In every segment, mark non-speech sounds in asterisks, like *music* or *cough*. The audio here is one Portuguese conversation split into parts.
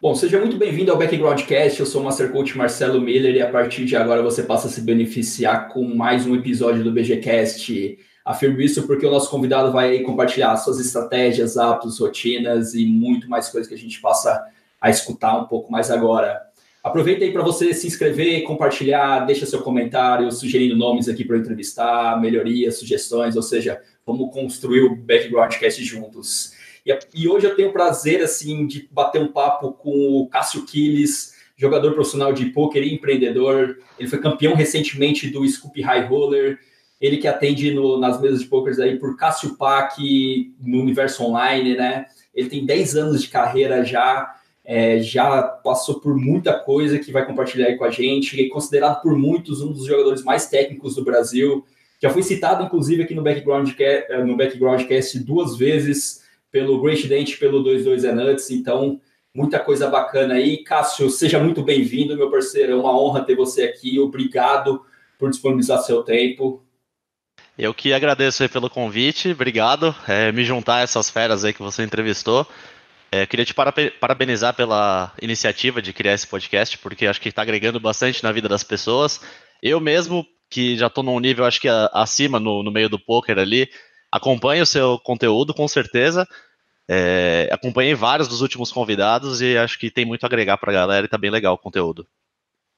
Bom, seja muito bem-vindo ao Backgroundcast. Eu sou o Master Coach Marcelo Miller e a partir de agora você passa a se beneficiar com mais um episódio do BGCast. Afirmo isso porque o nosso convidado vai compartilhar suas estratégias, hábitos, rotinas e muito mais coisas que a gente passa a escutar um pouco mais agora. Aproveita aí para você se inscrever, compartilhar, deixa seu comentário, sugerindo nomes aqui para entrevistar, melhorias, sugestões, ou seja, vamos construir o Backgroundcast juntos. E, e, hoje eu tenho o prazer assim de bater um papo com o Cássio Quiles, jogador profissional de pôquer e empreendedor. Ele foi campeão recentemente do Scoop High Roller. Ele que atende no, nas mesas de pôquer aí por Cássio Pac no universo online, né? Ele tem 10 anos de carreira já, é, já passou por muita coisa que vai compartilhar aí com a gente. É considerado por muitos um dos jogadores mais técnicos do Brasil. Já foi citado, inclusive, aqui no Background, no Backgroundcast duas vezes pelo Great Dent, pelo 22 é Nuts, então muita coisa bacana aí. Cássio, seja muito bem-vindo, meu parceiro, é uma honra ter você aqui, obrigado por disponibilizar seu tempo. Eu que agradeço pelo convite, obrigado, é, me juntar a essas feras aí que você entrevistou. É, queria te parabenizar pela iniciativa de criar esse podcast, porque acho que está agregando bastante na vida das pessoas. Eu mesmo, que já estou num nível, acho que acima no, no meio do poker ali, acompanho o seu conteúdo, com certeza. É, acompanhei vários dos últimos convidados e acho que tem muito a agregar para a galera e tá bem legal o conteúdo.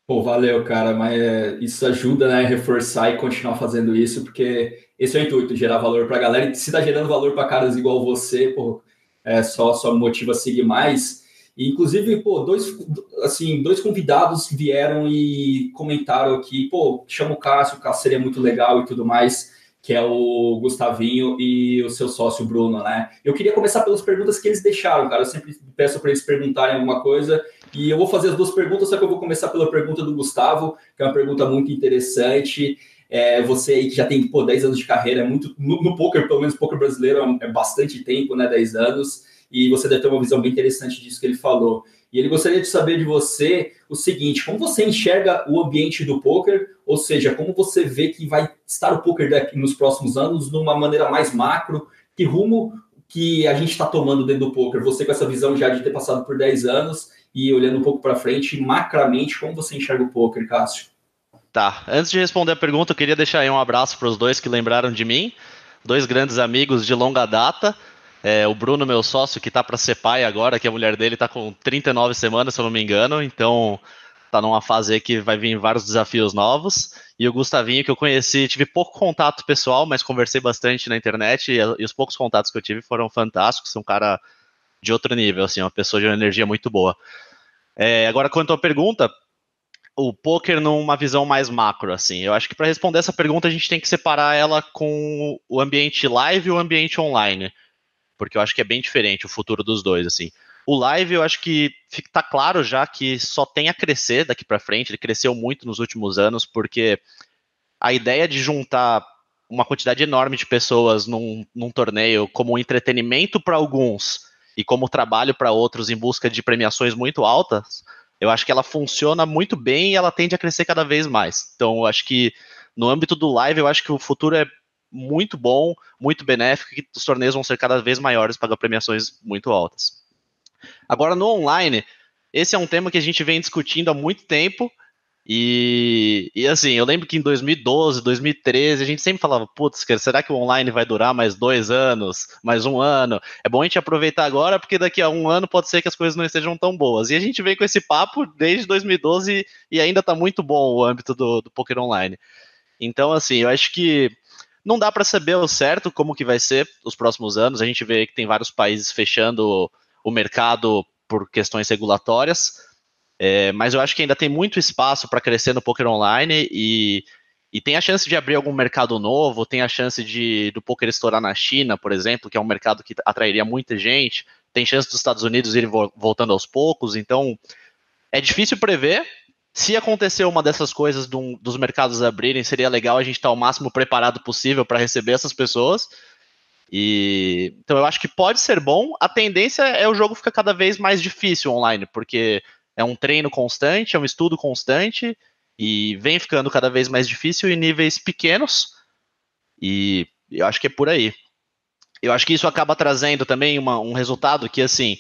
Pô, valeu, cara, mas é, isso ajuda, né, reforçar e continuar fazendo isso, porque esse é o intuito, gerar valor para a galera, e se tá gerando valor para caras igual você, pô, é só, só motiva a seguir mais. E, inclusive, pô, dois, assim, dois convidados vieram e comentaram aqui, pô, chama o Cássio, o Cássio seria muito legal e tudo mais que é o Gustavinho e o seu sócio Bruno, né? Eu queria começar pelas perguntas que eles deixaram, cara. Eu sempre peço para eles perguntarem alguma coisa e eu vou fazer as duas perguntas, só que eu vou começar pela pergunta do Gustavo, que é uma pergunta muito interessante. É, você aí que já tem pô, 10 anos de carreira, é muito no, no poker, pelo menos poker brasileiro, é, é bastante tempo, né? 10 anos, e você deve ter uma visão bem interessante disso que ele falou. E ele gostaria de saber de você o seguinte: como você enxerga o ambiente do poker, ou seja, como você vê que vai estar o poker daqui nos próximos anos, de uma maneira mais macro, que rumo que a gente está tomando dentro do poker? Você com essa visão já de ter passado por 10 anos e olhando um pouco para frente, macramente, como você enxerga o poker, Cássio? Tá, antes de responder a pergunta, eu queria deixar aí um abraço para os dois que lembraram de mim, dois grandes amigos de longa data. É, o Bruno, meu sócio, que tá para ser pai agora, que a mulher dele tá com 39 semanas, se eu não me engano, então tá numa fase aí que vai vir vários desafios novos. E o Gustavinho, que eu conheci, tive pouco contato pessoal, mas conversei bastante na internet, e, e os poucos contatos que eu tive foram fantásticos, um cara de outro nível, assim, uma pessoa de uma energia muito boa. É, agora, quanto à pergunta, o poker numa visão mais macro, assim. Eu acho que para responder essa pergunta a gente tem que separar ela com o ambiente live e o ambiente online porque eu acho que é bem diferente o futuro dos dois, assim. O live, eu acho que está claro já que só tem a crescer daqui para frente. Ele cresceu muito nos últimos anos, porque a ideia de juntar uma quantidade enorme de pessoas num, num torneio como entretenimento para alguns e como trabalho para outros em busca de premiações muito altas, eu acho que ela funciona muito bem e ela tende a crescer cada vez mais. Então, eu acho que no âmbito do live, eu acho que o futuro é muito bom, muito benéfico, que os torneios vão ser cada vez maiores, pagar premiações muito altas. Agora, no online, esse é um tema que a gente vem discutindo há muito tempo, e, e, assim, eu lembro que em 2012, 2013, a gente sempre falava, putz, será que o online vai durar mais dois anos, mais um ano? É bom a gente aproveitar agora, porque daqui a um ano pode ser que as coisas não estejam tão boas. E a gente vem com esse papo desde 2012 e ainda está muito bom o âmbito do, do poker online. Então, assim, eu acho que não dá para saber ao certo como que vai ser os próximos anos. A gente vê que tem vários países fechando o mercado por questões regulatórias, é, mas eu acho que ainda tem muito espaço para crescer no poker online e, e tem a chance de abrir algum mercado novo, tem a chance de do poker estourar na China, por exemplo, que é um mercado que atrairia muita gente. Tem chance dos Estados Unidos irem voltando aos poucos, então é difícil prever, se acontecer uma dessas coisas dos mercados abrirem, seria legal a gente estar o máximo preparado possível para receber essas pessoas. E então eu acho que pode ser bom. A tendência é o jogo ficar cada vez mais difícil online, porque é um treino constante, é um estudo constante e vem ficando cada vez mais difícil em níveis pequenos. E eu acho que é por aí. Eu acho que isso acaba trazendo também uma, um resultado que assim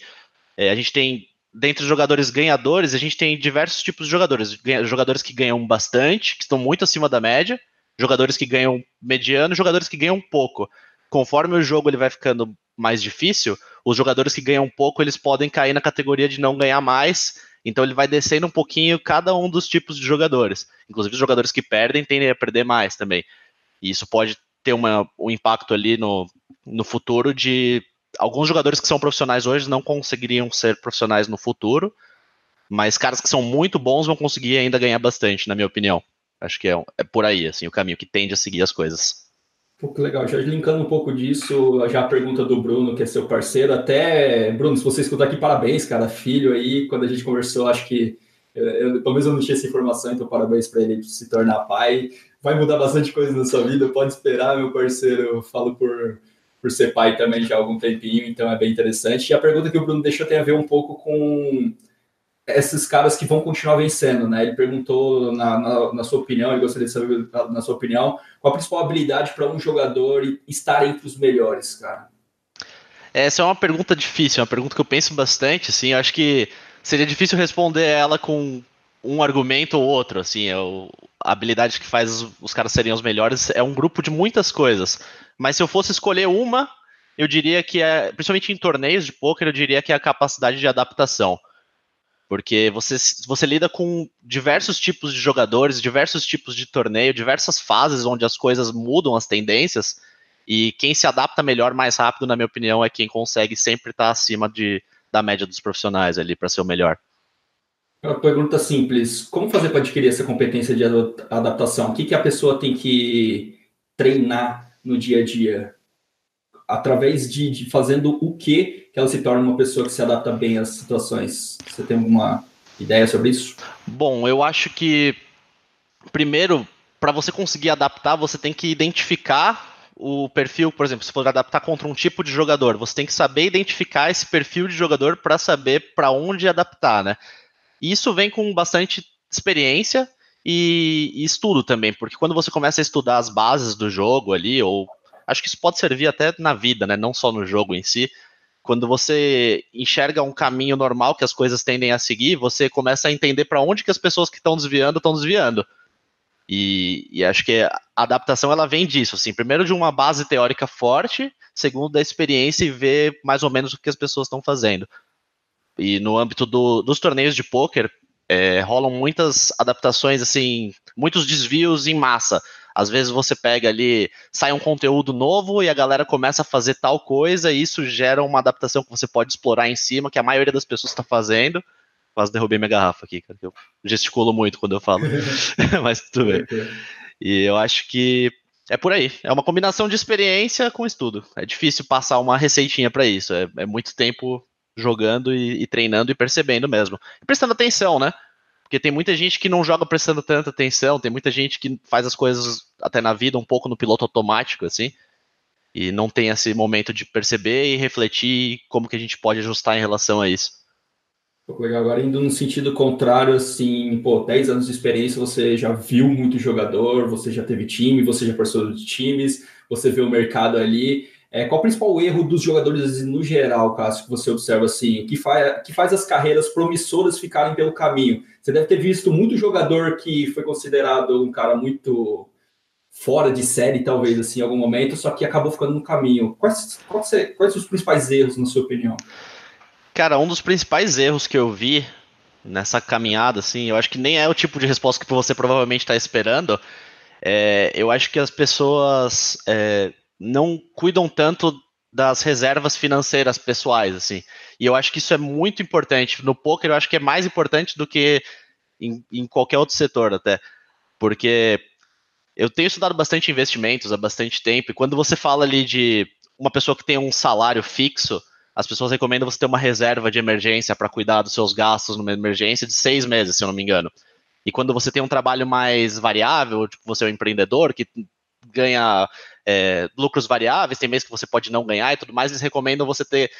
é, a gente tem dentre os jogadores ganhadores, a gente tem diversos tipos de jogadores. Jogadores que ganham bastante, que estão muito acima da média, jogadores que ganham mediano, jogadores que ganham pouco. Conforme o jogo ele vai ficando mais difícil, os jogadores que ganham pouco, eles podem cair na categoria de não ganhar mais, então ele vai descendo um pouquinho cada um dos tipos de jogadores. Inclusive os jogadores que perdem tendem a perder mais também. E isso pode ter uma, um impacto ali no, no futuro de alguns jogadores que são profissionais hoje não conseguiriam ser profissionais no futuro, mas caras que são muito bons vão conseguir ainda ganhar bastante, na minha opinião. Acho que é, é por aí, assim, o caminho que tende a seguir as coisas. Pouco legal, já linkando um pouco disso, já a pergunta do Bruno, que é seu parceiro, até, Bruno, se você escutar aqui, parabéns, cara, filho aí, quando a gente conversou, acho que, eu, pelo menos eu não tinha essa informação, então parabéns para ele se tornar pai, vai mudar bastante coisa na sua vida, pode esperar, meu parceiro, eu falo por, por ser pai também já há algum tempinho, então é bem interessante. E a pergunta que o Bruno deixou tem a ver um pouco com esses caras que vão continuar vencendo, né? Ele perguntou, na, na, na, sua opinião, ele gostaria de saber, na sua opinião, qual a principal habilidade para um jogador estar entre os melhores, cara? Essa é uma pergunta difícil, é uma pergunta que eu penso bastante, assim, eu acho que seria difícil responder ela com um argumento ou outro, assim, é o, a habilidade que faz os, os caras serem os melhores é um grupo de muitas coisas. Mas se eu fosse escolher uma, eu diria que é, principalmente em torneios de poker, eu diria que é a capacidade de adaptação. Porque você, você lida com diversos tipos de jogadores, diversos tipos de torneio, diversas fases onde as coisas mudam, as tendências, e quem se adapta melhor, mais rápido, na minha opinião, é quem consegue sempre estar acima de, da média dos profissionais ali para ser o melhor. Uma pergunta simples: como fazer para adquirir essa competência de adaptação? O que, que a pessoa tem que treinar no dia a dia? Através de, de fazendo o que que ela se torna uma pessoa que se adapta bem às situações? Você tem alguma ideia sobre isso? Bom, eu acho que primeiro, para você conseguir adaptar, você tem que identificar o perfil, por exemplo, se for adaptar contra um tipo de jogador, você tem que saber identificar esse perfil de jogador para saber para onde adaptar, né? E isso vem com bastante experiência e, e, estudo também, porque quando você começa a estudar as bases do jogo ali, ou acho que isso pode servir até na vida, né? Não só no jogo em si. Quando você enxerga um caminho normal que as coisas tendem a seguir, você começa a entender para onde que as pessoas que estão desviando estão desviando. E, e, acho que a adaptação ela vem disso, assim, primeiro de uma base teórica forte, segundo da experiência e ver mais ou menos o que as pessoas estão fazendo. E no âmbito do, dos torneios de pôquer, é, rolam muitas adaptações, assim, muitos desvios em massa. Às vezes você pega ali, sai um conteúdo novo e a galera começa a fazer tal coisa, e isso gera uma adaptação que você pode explorar em cima, que a maioria das pessoas está fazendo. Quase derrubei minha garrafa aqui, cara. Eu gesticulo muito quando eu falo. *laughs* *laughs* Mas tudo bem. E eu acho que é por aí. É uma combinação de experiência com estudo. É difícil passar uma receitinha para isso. É, é muito tempo jogando e, e, treinando e percebendo mesmo. E prestando atenção, né? Porque tem muita gente que não joga prestando tanta atenção, tem muita gente que faz as coisas até na vida um pouco no piloto automático, assim, e não tem esse momento de perceber e refletir como que a gente pode ajustar em relação a isso. Legal. Agora, indo no sentido contrário, assim, pô, 10 anos de experiência, você já viu muito jogador, você já teve time, você já participou de times, você vê o mercado ali. É, qual o principal erro dos jogadores no geral, Cássio, que você observa assim, que faz, que faz as carreiras promissoras ficarem pelo caminho? Você deve ter visto muito jogador que foi considerado um cara muito fora de série, talvez, assim, em algum momento, só que acabou ficando no caminho. Quais, quais, quais os principais erros, na sua opinião? Cara, um dos principais erros que eu vi nessa caminhada, assim, eu acho que nem é o tipo de resposta que você provavelmente está esperando. É, eu acho que as pessoas é, não cuidam tanto das reservas financeiras pessoais, assim. E eu acho que isso é muito importante. No poker, eu acho que é mais importante do que em, em qualquer outro setor, até. Porque eu tenho estudado bastante investimentos há bastante tempo, e quando você fala ali de uma pessoa que tem um salário fixo, as pessoas recomendam você ter uma reserva de emergência para cuidar dos seus gastos numa emergência de seis meses, se eu não me engano. E quando você tem um trabalho mais variável, tipo você é um empreendedor que ganha é, lucros variáveis, tem meses que você pode não ganhar e tudo mais, eles recomendam você ter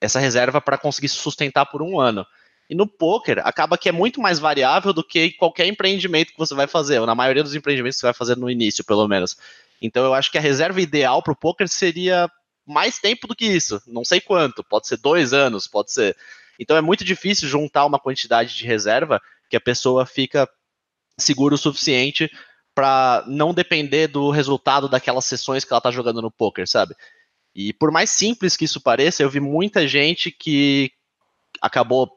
essa reserva para conseguir sustentar por um ano. E no poker, acaba que é muito mais variável do que qualquer empreendimento que você vai fazer, ou na maioria dos empreendimentos que você vai fazer no início, pelo menos. Então eu acho que a reserva ideal para o poker seria mais tempo do que isso. Não sei quanto, pode ser dois anos, pode ser. Então é muito difícil juntar uma quantidade de reserva que a pessoa fica segura o suficiente para não depender do resultado daquelas sessões que ela tá jogando no poker, sabe? E por mais simples que isso pareça, eu vi muita gente que acabou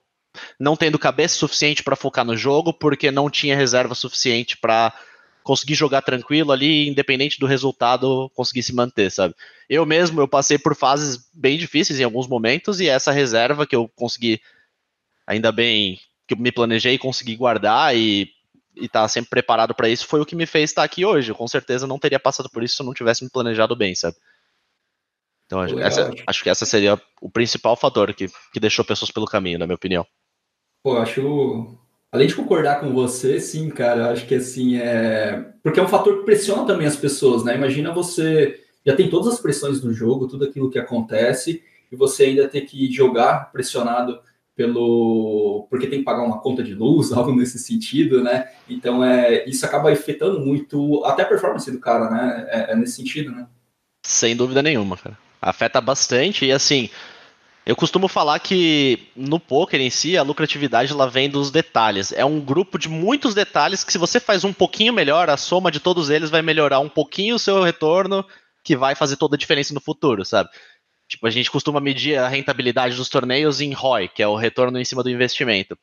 não tendo cabeça suficiente para focar no jogo porque não tinha reserva suficiente para conseguir jogar tranquilo ali, independente do resultado, conseguir se manter, sabe? Eu mesmo, eu passei por fases bem difíceis em alguns momentos e essa reserva que eu consegui, ainda bem que eu me planejei, consegui guardar e e estar tá sempre preparado para isso foi o que me fez estar aqui hoje. Eu com certeza não teria passado por isso se eu não tivesse me planejado bem, sabe? Então essa, acho que essa seria o principal fator que, que deixou pessoas pelo caminho, na minha opinião. Pô, acho. Além de concordar com você, sim, cara, acho que assim é. Porque é um fator que pressiona também as pessoas, né? Imagina você já tem todas as pressões do jogo, tudo aquilo que acontece, e você ainda ter que jogar pressionado pelo porque tem que pagar uma conta de luz, *laughs* algo nesse sentido, né? Então é isso acaba afetando muito até a performance do cara, né? É, é nesse sentido, né? Sem dúvida nenhuma, cara. Afeta bastante e assim, eu costumo falar que no poker em si a lucratividade ela vem dos detalhes. É um grupo de muitos detalhes que se você faz um pouquinho melhor, a soma de todos eles vai melhorar um pouquinho o seu retorno, que vai fazer toda a diferença no futuro, sabe? Tipo, a gente costuma medir a rentabilidade dos torneios em ROI, que é o retorno em cima do investimento.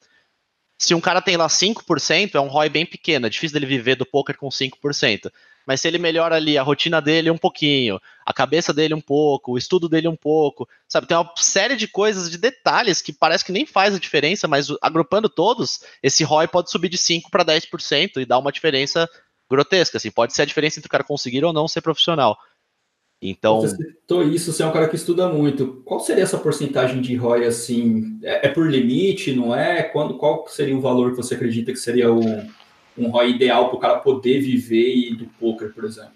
Se um cara tem lá 5%, é um ROI bem pequeno, é difícil dele viver do poker com 5%. Mas se ele melhora ali a rotina dele um pouquinho, a cabeça dele um pouco, o estudo dele um pouco, sabe? Tem uma série de coisas, de detalhes que parece que nem faz a diferença, mas agrupando todos, esse ROI pode subir de 5 para 10% e dar uma diferença grotesca, assim, pode ser a diferença entre o cara conseguir ou não ser profissional. Então. Você citou isso, você é um cara que estuda muito. Qual seria essa porcentagem de ROI assim? É, é por limite, não é? Quando, qual seria o valor que você acredita que seria o, um ROI ideal para o cara poder viver do poker, por exemplo?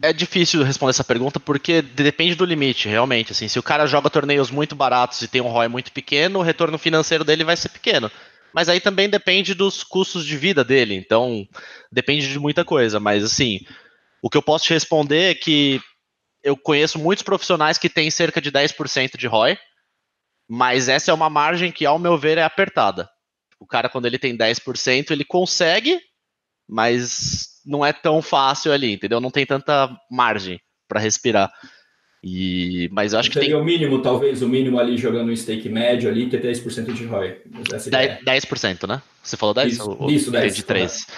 É difícil responder essa pergunta porque depende do limite, realmente. Assim, se o cara joga torneios muito baratos e tem um ROI muito pequeno, o retorno financeiro dele vai ser pequeno. Mas aí também depende dos custos de vida dele, então depende de muita coisa. Mas assim, o que eu posso te responder é que eu conheço muitos profissionais que têm cerca de 10% de ROI, mas essa é uma margem que, ao meu ver, é apertada. O cara, quando ele tem 10%, ele consegue, mas não é tão fácil ali, entendeu? Não tem tanta margem para respirar. E, mas eu acho Seria que tem... o mínimo, talvez, o mínimo ali jogando um stake médio ali, ter 10% de ROI. 10%, 10%, né? Você falou 10%? Isso, ou, isso 10%. De 3%.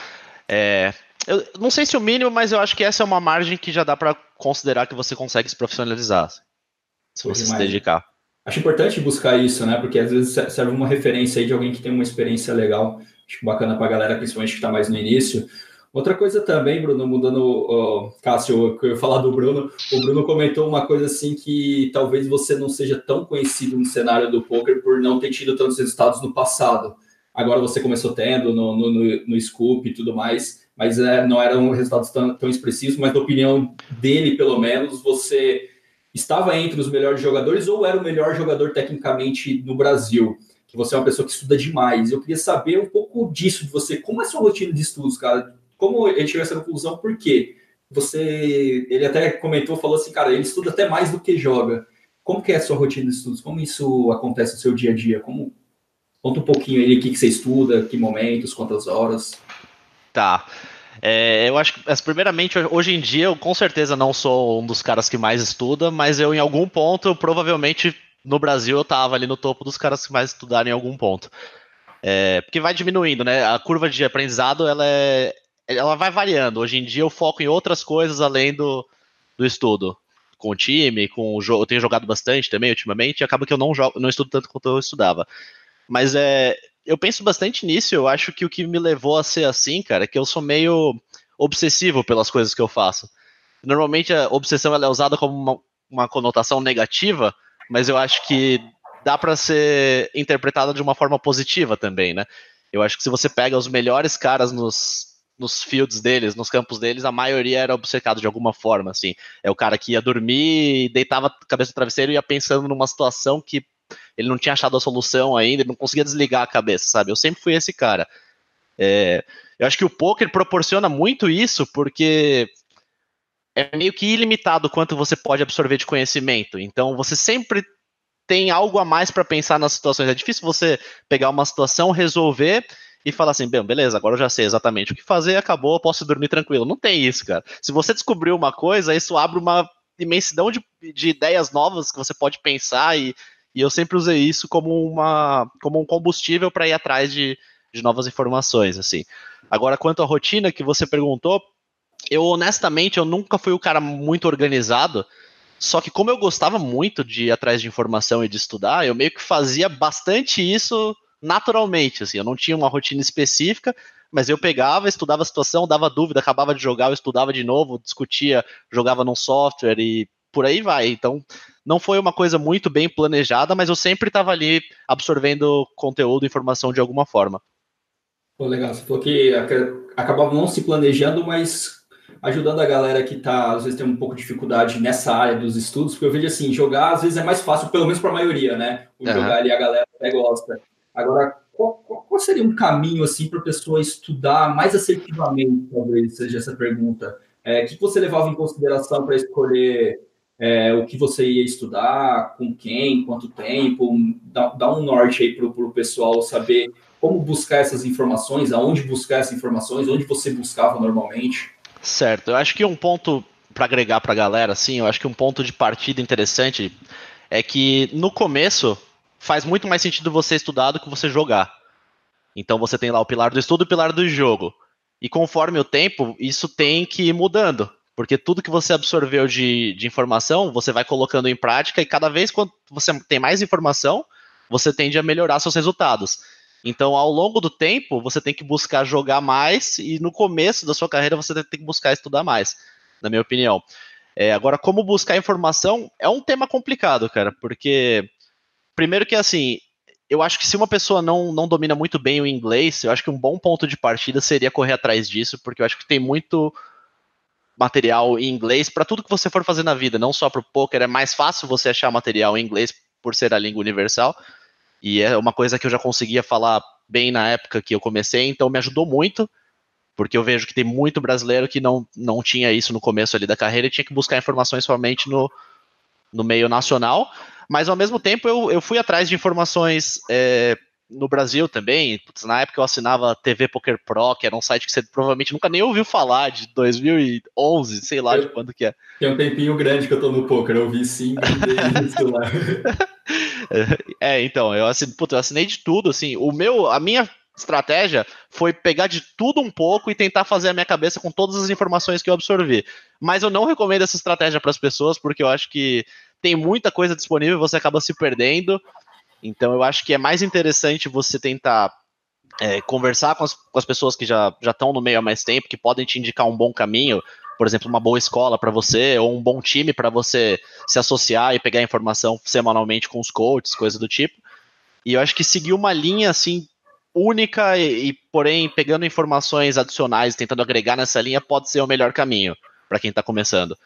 É, eu não sei se o mínimo, mas eu acho que essa é uma margem que já dá para considerar que você consegue se profissionalizar. Se você se dedicar. Acho importante buscar isso, né? Porque às vezes serve uma referência aí de alguém que tem uma experiência legal. Acho bacana para a galera, principalmente que está mais no início. Outra coisa também, Bruno, mudando, uh, Cássio, eu ia falar do Bruno, o Bruno comentou uma coisa assim que talvez você não seja tão conhecido no cenário do poker por não ter tido tantos resultados no passado. Agora você começou tendo no, no, no, no Scoop e tudo mais mas é, não eram resultados tão, tão expressivos, mas na opinião dele, pelo menos, você estava entre os melhores jogadores ou era o melhor jogador tecnicamente no Brasil? Que você é uma pessoa que estuda demais. Eu queria saber um pouco disso de você. Como é a sua rotina de estudos, cara? Como ele chegou a essa conclusão? Por quê? Você, ele até comentou, falou assim, cara, ele estuda até mais do que joga. Como que é a sua rotina de estudos? Como isso acontece no seu dia a dia? Como conta um pouquinho aí o que, que você estuda, que momentos, quantas horas. Tá. É, eu acho que, primeiramente, hoje em dia eu com certeza não sou um dos caras que mais estuda, mas eu em algum ponto, eu, provavelmente no Brasil eu tava ali no topo dos caras que mais estudaram em algum ponto. É, porque vai diminuindo, né? A curva de aprendizado ela, é, ela vai variando. Hoje em dia eu foco em outras coisas além do, do estudo. Com o time, com o jogo. Eu tenho jogado bastante também ultimamente, e acaba que eu não, jogo, não estudo tanto quanto eu estudava. Mas é, eu penso bastante nisso. Eu acho que o que me levou a ser assim, cara, é que eu sou meio obsessivo pelas coisas que eu faço. Normalmente a obsessão é usada como uma, uma conotação negativa, mas eu acho que dá para ser interpretada de uma forma positiva também, né? Eu acho que se você pega os melhores caras nos, nos fields deles, nos campos deles, a maioria era obcecado de alguma forma, assim. É o cara que ia dormir, deitava a cabeça no travesseiro e ia pensando numa situação que ele não tinha achado a solução ainda, ele não conseguia desligar a cabeça, sabe? Eu sempre fui esse cara. É, eu acho que o poker proporciona muito isso, porque é meio que ilimitado quanto você pode absorver de conhecimento. Então você sempre tem algo a mais para pensar nas situações. É difícil você pegar uma situação, resolver e falar assim, bem, beleza, agora eu já sei exatamente o que fazer, acabou, posso dormir tranquilo. Não tem isso, cara. Se você descobriu uma coisa, isso abre uma imensidão de, de ideias novas que você pode pensar e, e eu sempre usei isso como, uma, como um combustível para ir atrás de, de novas informações, assim. Agora, quanto à rotina que você perguntou, eu honestamente eu nunca fui o cara muito organizado, só que como eu gostava muito de ir atrás de informação e de estudar, eu meio que fazia bastante isso naturalmente, assim, eu não tinha uma rotina específica, mas eu pegava, estudava a situação, dava dúvida, acabava de jogar, eu estudava de novo, discutia, jogava num software e por aí vai. Então, não foi uma coisa muito bem planejada, mas eu sempre estava ali absorvendo conteúdo, informação de alguma forma. Pô, legal. Você falou que acabava não se planejando, mas ajudando a galera que tá, às vezes tem um pouco de dificuldade nessa área dos estudos, porque eu vejo assim, jogar às vezes é mais fácil, pelo menos para a maioria, né? O uhum. jogar ali a galera até gosta. Agora, qual, qual seria um caminho assim para a pessoa estudar mais assertivamente, talvez seja essa pergunta? É, o que você levava em consideração para escolher é, o que você ia estudar, com quem, quanto tempo? Dá, dá um norte aí para o pessoal saber como buscar essas informações, aonde buscar essas informações, onde você buscava normalmente. Certo, eu acho que um ponto para agregar para a galera, assim, eu acho que um ponto de partida interessante é que no começo faz muito mais sentido você estudar do que você jogar. Então você tem lá o pilar do estudo e o pilar do jogo. E conforme o tempo, isso tem que ir mudando. Porque tudo que você absorveu de, de informação, você vai colocando em prática, e cada vez que você tem mais informação, você tende a melhorar seus resultados. Então, ao longo do tempo, você tem que buscar jogar mais e no começo da sua carreira você tem que buscar estudar mais, na minha opinião. É, agora, como buscar informação é um tema complicado, cara, porque primeiro que assim, eu acho que se uma pessoa não, não domina muito bem o inglês, eu acho que um bom ponto de partida seria correr atrás disso, porque eu acho que tem muito material em inglês para tudo que você for fazer na vida, não só para o poker, é mais fácil você achar material em inglês por ser a língua universal. E é uma coisa que eu já conseguia falar bem na época que eu comecei, então me ajudou muito, porque eu vejo que tem muito brasileiro que não, não tinha isso no começo ali da carreira e tinha que buscar informações somente no, no meio nacional. Mas ao mesmo tempo eu, eu fui atrás de informações é, no Brasil também. Na época eu assinava TV Poker Pro, que era um site que você provavelmente nunca nem ouviu falar, de 2011, sei lá eu, de quando que é. Tem um tempinho grande que eu tô no poker, eu vi sim, lá. *laughs* é, então, eu assinei, puta, eu assinei de tudo, assim, o meu, a minha estratégia foi pegar de tudo um pouco e tentar fazer a minha cabeça com todas as informações que eu absorvi. Mas eu não recomendo essa estratégia para as pessoas, porque eu acho que tem muita coisa disponível e você acaba se perdendo. Então eu acho que é mais interessante você tentar é, conversar com as, com as, pessoas que já estão no meio há mais tempo, que podem te indicar um bom caminho, por exemplo, uma boa escola para você, ou um bom time para você se associar e pegar informação semanalmente com os coaches, coisa do tipo. E eu acho que seguir uma linha assim única e, e porém pegando informações adicionais, tentando agregar nessa linha, pode ser o melhor caminho para quem está começando.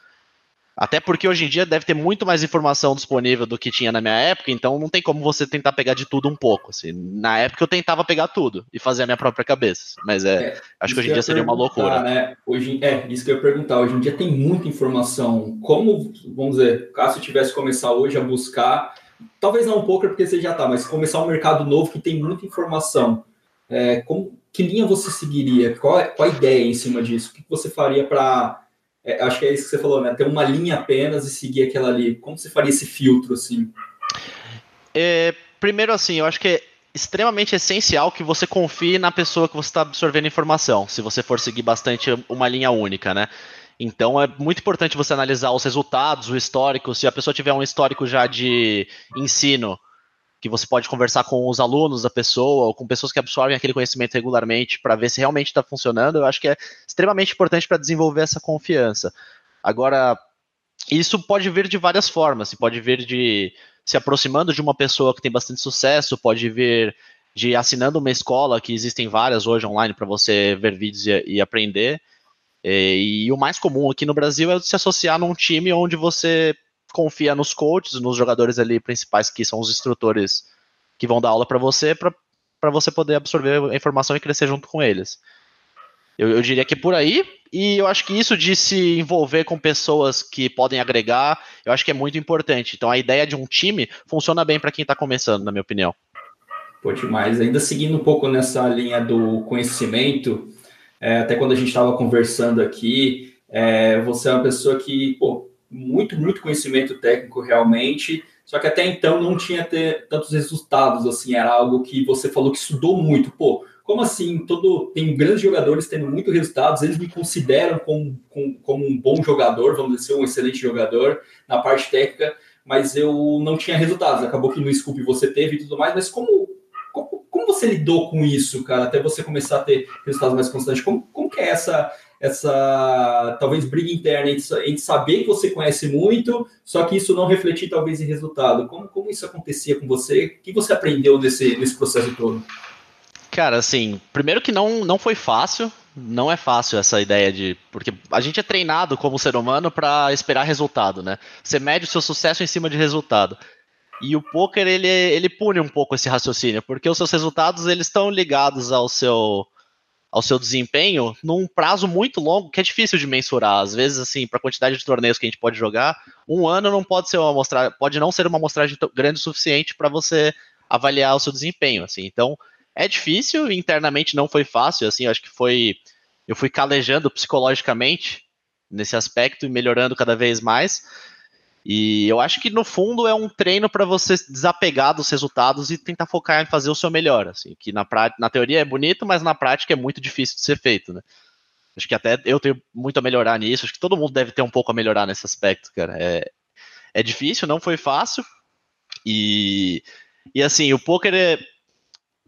Até porque hoje em dia deve ter muito mais informação disponível do que tinha na minha época, então não tem como você tentar pegar de tudo um pouco. Assim. Na época eu tentava pegar tudo e fazer a minha própria cabeça, mas é, é acho que hoje em dia seria uma loucura. Né? Hoje, é, isso que eu ia perguntar. Hoje em dia tem muita informação. Como, vamos dizer, caso eu tivesse começar hoje a buscar, talvez não um pouco porque você já está, mas começar um mercado novo que tem muita informação. É, como, que linha você seguiria? Qual, qual a ideia em cima disso? O que você faria para é, acho que é isso que você falou, né? Ter uma linha apenas e seguir aquela ali. Como você faria esse filtro, assim? É, primeiro, assim, eu acho que é extremamente essencial que você confie na pessoa que você está absorvendo informação, se você for seguir bastante uma linha única, né? Então é muito importante você analisar os resultados, o histórico. Se a pessoa tiver um histórico já de ensino que você pode conversar com os alunos da pessoa ou com pessoas que absorvem aquele conhecimento regularmente para ver se realmente está funcionando, eu acho que é extremamente importante para desenvolver essa confiança. Agora, isso pode vir de várias formas, pode vir de se aproximando de uma pessoa que tem bastante sucesso, pode vir de assinando uma escola, que existem várias hoje online para você ver vídeos e, e aprender. E, e, o mais comum aqui no Brasil é se associar num time onde você confia nos coaches, nos jogadores ali principais que são os instrutores que vão dar aula para você, para você poder absorver a informação e crescer junto com eles. Eu, eu diria que é por aí. E eu acho que isso de se envolver com pessoas que podem agregar, eu acho que é muito importante. Então a ideia de um time funciona bem para quem está começando, na minha opinião. Pô, demais. Ainda seguindo um pouco nessa linha do conhecimento, é, até quando a gente estava conversando aqui, é, você é uma pessoa que, pô, muito, muito conhecimento técnico realmente, só que até então não tinha ter tantos resultados, assim, era algo que você falou que estudou muito. Pô, como assim? Todo tem grandes jogadores tendo muitos resultados, eles me consideram como, como, como um bom jogador, vamos dizer, um excelente jogador na parte técnica, mas eu não tinha resultados. Acabou que no Scoop você teve e tudo mais, mas como, como, como você lidou com isso, cara, até você começar a ter resultados mais constantes? Como, como que é essa essa talvez briga interna entre, saber que você conhece muito, só que isso não refletir talvez em resultado. Como, como isso acontecia com você? O que você aprendeu nesse, processo todo? Cara, assim, primeiro que não, não foi fácil, não é fácil essa ideia de. Porque a gente é treinado como ser humano para esperar resultado, né? Você mede o seu sucesso em cima de resultado. E o poker ele, ele pune um pouco esse raciocínio, porque os seus resultados eles estão ligados ao seu ao seu desempenho num prazo muito longo que é difícil de mensurar. Às vezes, assim, para a quantidade de torneios que a gente pode jogar, um ano não pode ser uma amostragem, pode não ser uma amostragem grande o suficiente para você avaliar o seu desempenho, assim. Então, é difícil, internamente não foi fácil, assim, acho que foi. Eu fui calejando psicologicamente nesse aspecto e melhorando cada vez mais. E eu acho que no fundo é um treino para você desapegar dos resultados e tentar focar em fazer o seu melhor, assim, que na prática, na teoria é bonito, mas na prática é muito difícil de ser feito, né? Acho que até eu tenho muito a melhorar nisso, acho que todo mundo deve ter um pouco a melhorar nesse aspecto, cara. É, é difícil, não foi fácil. E, e assim, o poker é,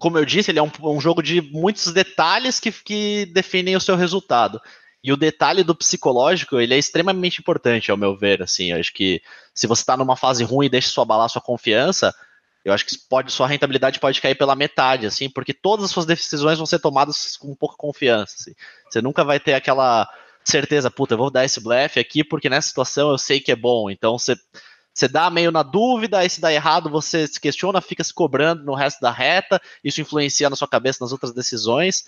como eu disse, ele é um, um jogo de muitos detalhes que, que definem o seu resultado. E o detalhe do psicológico, ele é extremamente importante, ao meu ver, assim, acho que se você está numa fase ruim e deixa isso abalar sua confiança, eu acho que pode, sua rentabilidade pode cair pela metade, assim, porque todas as suas decisões vão ser tomadas com pouca confiança, assim. Você nunca vai ter aquela certeza, puta, eu vou dar esse blefe aqui porque nessa situação eu sei que é bom, então você você dá meio na dúvida, aí se dá errado, você se questiona, fica se cobrando no resto da reta, isso influencia na sua cabeça nas outras decisões.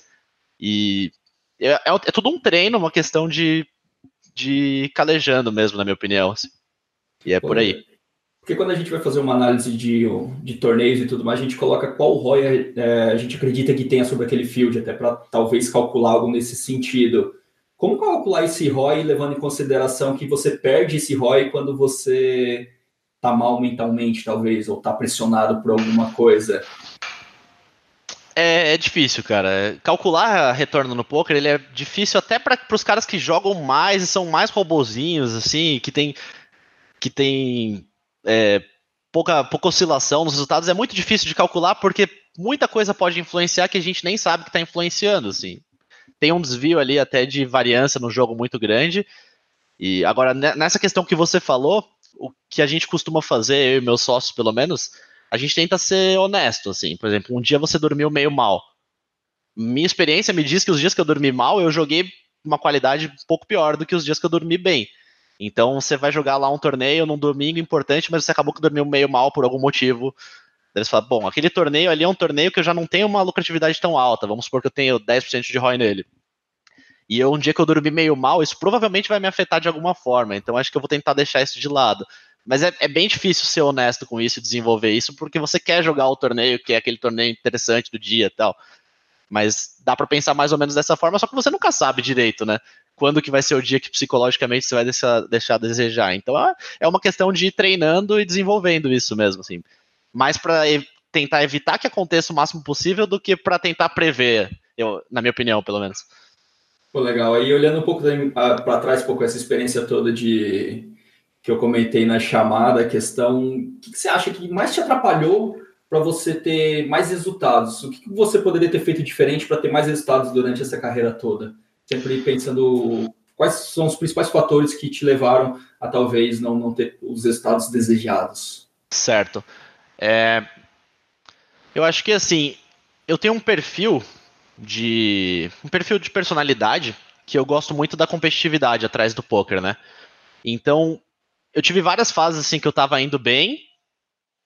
E é, é, é tudo um treino, uma questão de, de calejando mesmo, na minha opinião. Assim. E é por aí. Porque quando a gente vai fazer uma análise de, de torneios e tudo mais, a gente coloca qual ROI é, a gente acredita que tenha sobre aquele field, até para talvez calcular algo nesse sentido. Como calcular esse ROI levando em consideração que você perde esse ROI quando você tá mal mentalmente, talvez, ou tá pressionado por alguma coisa. É, é difícil, cara. Calcular retorno no poker ele é difícil até para os caras que jogam mais e são mais robozinhos, assim, que tem que tem é, pouca, pouca oscilação nos resultados. É muito difícil de calcular porque muita coisa pode influenciar que a gente nem sabe que está influenciando, assim. Tem um desvio ali até de variância no jogo muito grande. E agora nessa questão que você falou, o que a gente costuma fazer, eu e meus sócios pelo menos, a gente tenta ser honesto, assim. Por exemplo, um dia você dormiu meio mal. Minha experiência me diz que os dias que eu dormi mal, eu joguei uma qualidade um pouco pior do que os dias que eu dormi bem. Então você vai jogar lá um torneio num domingo importante, mas você acabou que dormiu meio mal por algum motivo. Você fala, bom, aquele torneio ali é um torneio que eu já não tenho uma lucratividade tão alta. Vamos supor que eu tenho 10% de ROI nele. E eu, um dia que eu dormi meio mal, isso provavelmente vai me afetar de alguma forma. Então acho que eu vou tentar deixar isso de lado. Mas é, é, bem difícil ser honesto com isso e desenvolver isso, porque você quer jogar o torneio, que é aquele torneio interessante do dia e tal. Mas dá para pensar mais ou menos dessa forma, só que você nunca sabe direito, né? Quando que vai ser o dia que psicologicamente você vai deixar, deixar a desejar. Então é, é uma questão de ir treinando e desenvolvendo isso mesmo, assim. Mais para e tentar evitar que aconteça o máximo possível do que para tentar prever, eu, na minha opinião, pelo menos. Pô, legal. Aí olhando um pouco para trás, um pouco essa experiência toda de que eu comentei na chamada, a questão, o que, que você acha que mais te atrapalhou para você ter mais resultados? O que, que você poderia ter feito diferente para ter mais resultados durante essa carreira toda? Sempre pensando quais são os principais fatores que te levaram a talvez não, não ter os resultados desejados. Certo. É... Eu acho que assim, eu tenho um perfil de um perfil de personalidade que eu gosto muito da competitividade atrás do poker, né? Então, eu tive várias fases assim que eu tava indo bem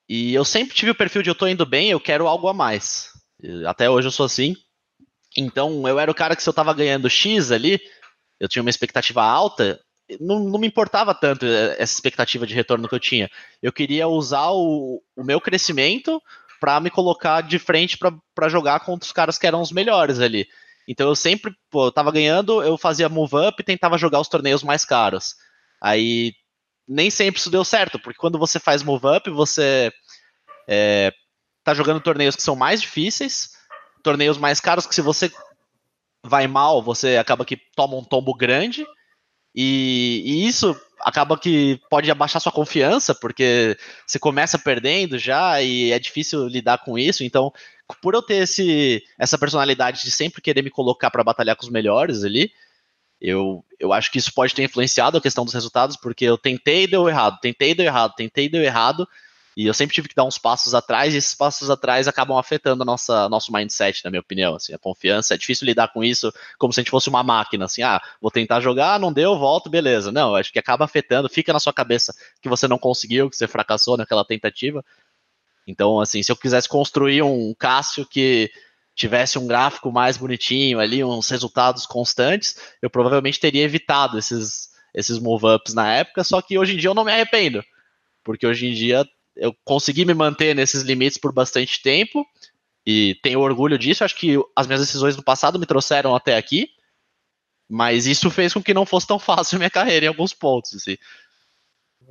e eu sempre tive o perfil de eu tô indo bem, eu quero algo a mais. Até hoje eu sou assim. Então, eu era o cara que se eu tava ganhando X ali, eu tinha uma expectativa alta, não, não, me importava tanto eh, essa expectativa de retorno que eu tinha. Eu queria usar o, o meu crescimento para me colocar de frente para jogar contra os caras que eram os melhores ali. Então eu sempre, pô, eu tava ganhando, eu fazia move up e tentava jogar os torneios mais caros. Aí nem sempre isso deu certo, porque quando você faz move up, você é, tá jogando torneios que são mais difíceis, torneios mais caros que se você vai mal, você acaba que toma um tombo grande. E, e, isso acaba que pode abaixar sua confiança, porque você começa perdendo já e é difícil lidar com isso. Então, por eu ter esse, essa personalidade de sempre querer me colocar para batalhar com os melhores ali, eu, eu acho que isso pode ter influenciado a questão dos resultados, porque eu tentei e deu errado, tentei e deu errado, tentei e deu errado, e eu sempre tive que dar uns passos atrás, e esses passos atrás acabam afetando a nossa nosso mindset, na minha opinião. Assim, a confiança, é difícil lidar com isso como se a gente fosse uma máquina, assim, ah, vou tentar jogar, não deu, volto, beleza. Não, acho que acaba afetando, fica na sua cabeça que você não conseguiu, que você fracassou naquela tentativa. Então, assim, se eu quisesse construir um Cássio que tivesse um gráfico mais bonitinho ali, uns resultados constantes, eu provavelmente teria evitado esses, esses move-ups na época, só que hoje em dia eu não me arrependo, porque hoje em dia eu consegui me manter nesses limites por bastante tempo e tenho orgulho disso. Acho que as minhas decisões do passado me trouxeram até aqui, mas isso fez com que não fosse tão fácil *laughs* minha carreira em alguns pontos. Assim.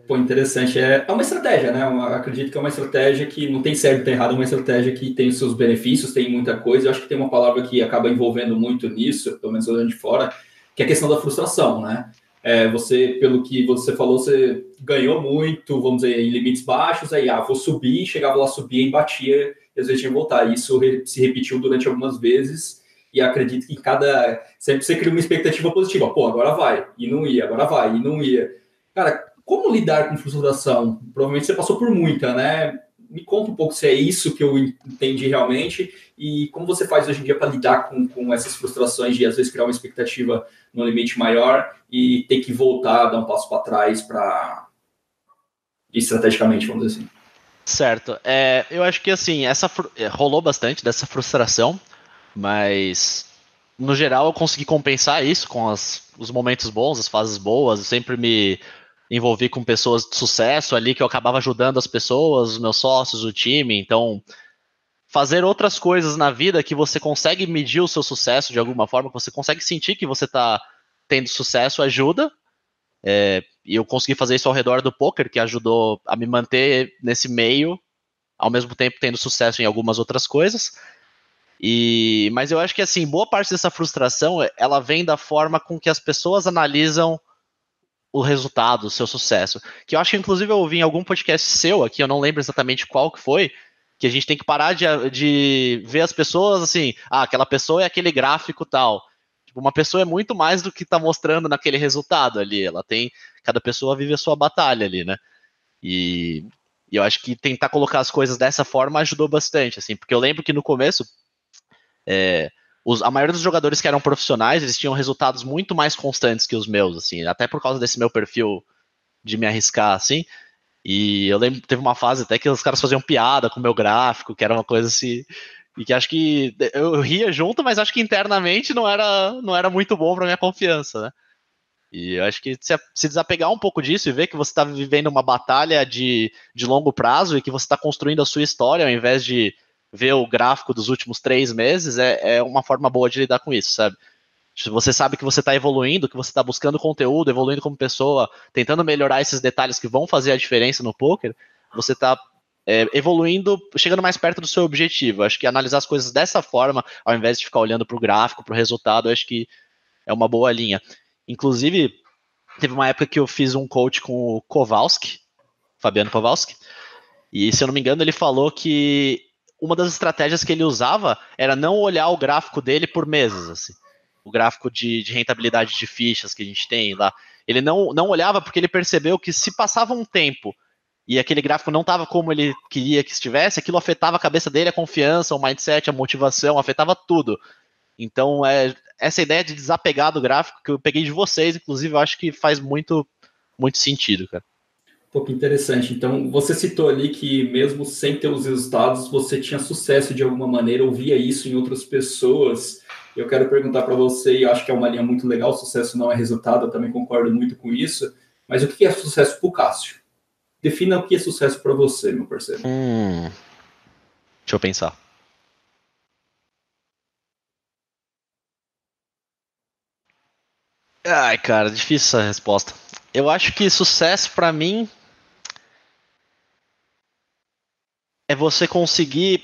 Pô, interessante. É, é uma estratégia, né? Acredito que é uma estratégia que não tem certo tem errado, é uma estratégia que tem os seus benefícios, tem muita coisa. Eu acho que tem uma palavra que acaba envolvendo muito nisso, pelo menos olhando de fora, que é a questão da frustração, né? É, você, pelo que você falou, você ganhou muito, vamos dizer, em limites baixos, aí, ah, vou subir, chegava lá, subia e batia, e às vezes tinha que voltar. Isso se repetiu durante algumas vezes, e acredito que cada. Sempre você cria uma expectativa positiva, pô, agora vai, e não ia, agora vai, e não ia. Cara, como lidar com frustração? Provavelmente você passou por muita, né? Me conta um pouco se é isso que eu entendi realmente e como você faz hoje em dia para lidar com, com essas frustrações de às vezes criar uma expectativa no limite maior e ter que voltar, dar um passo para trás para estrategicamente, vamos dizer assim. Certo. É, eu acho que assim, essa é, rolou bastante dessa frustração, mas no geral eu consegui compensar isso com as, os momentos bons, as fases boas. Eu sempre me envolvi com pessoas de sucesso ali que eu acabava ajudando as pessoas, os meus sócios, o time. Então, fazer outras coisas na vida que você consegue medir o seu sucesso de alguma forma, que você consegue sentir que você está tendo sucesso, ajuda. É, e eu consegui fazer isso ao redor do poker, que ajudou a me manter nesse meio, ao mesmo tempo tendo sucesso em algumas outras coisas. E, mas eu acho que assim, boa parte dessa frustração, ela vem da forma com que as pessoas analisam o resultado, o seu sucesso. Que eu acho que, inclusive, eu ouvi em algum podcast seu aqui, eu não lembro exatamente qual que foi, que a gente tem que parar de, de ver as pessoas assim, ah, aquela pessoa é aquele gráfico tal. Tipo, uma pessoa é muito mais do que está mostrando naquele resultado ali. Ela tem. Cada pessoa vive a sua batalha ali, né? E, e eu acho que tentar colocar as coisas dessa forma ajudou bastante, assim, porque eu lembro que no começo. É, os, a maioria dos jogadores que eram profissionais, eles tinham resultados muito mais constantes que os meus, assim, até por causa desse meu perfil de me arriscar, assim. E eu lembro, teve uma fase até que os caras faziam piada com o meu gráfico, que era uma coisa assim, e que acho que eu ria junto, mas acho que internamente não era, não era muito bom para minha confiança, né? E eu acho que se, se desapegar um pouco disso e ver que você está vivendo uma batalha de, de longo prazo e que você está construindo a sua história ao invés de ver o gráfico dos últimos três meses é, é uma forma boa de lidar com isso, sabe? Você sabe que você está evoluindo, que você está buscando conteúdo, evoluindo como pessoa, tentando melhorar esses detalhes que vão fazer a diferença no poker, você está é, evoluindo, chegando mais perto do seu objetivo. Acho que analisar as coisas dessa forma, ao invés de ficar olhando para o gráfico, para o resultado, acho que é uma boa linha. Inclusive, teve uma época que eu fiz um coach com o Kowalski, Fabiano Kowalski, e se eu não me engano, ele falou que uma das estratégias que ele usava era não olhar o gráfico dele por meses, assim. O gráfico de, de rentabilidade de fichas que a gente tem lá. Ele não, não olhava porque ele percebeu que se passava um tempo e aquele gráfico não estava como ele queria que estivesse, aquilo afetava a cabeça dele, a confiança, o mindset, a motivação, afetava tudo. Então, é, essa ideia de desapegar do gráfico que eu peguei de vocês, inclusive, eu acho que faz muito, muito sentido, cara. Pô, que interessante. Então, você citou ali que mesmo sem ter os resultados, você tinha sucesso de alguma maneira, ouvia isso em outras pessoas. Eu quero perguntar para você, e acho que é uma linha muito legal, sucesso não é resultado, eu também concordo muito com isso, mas o que é sucesso para o Cássio? Defina o que é sucesso para você, meu parceiro. Hum, deixa eu pensar. Ai, cara, difícil essa resposta. Eu acho que sucesso para mim é você conseguir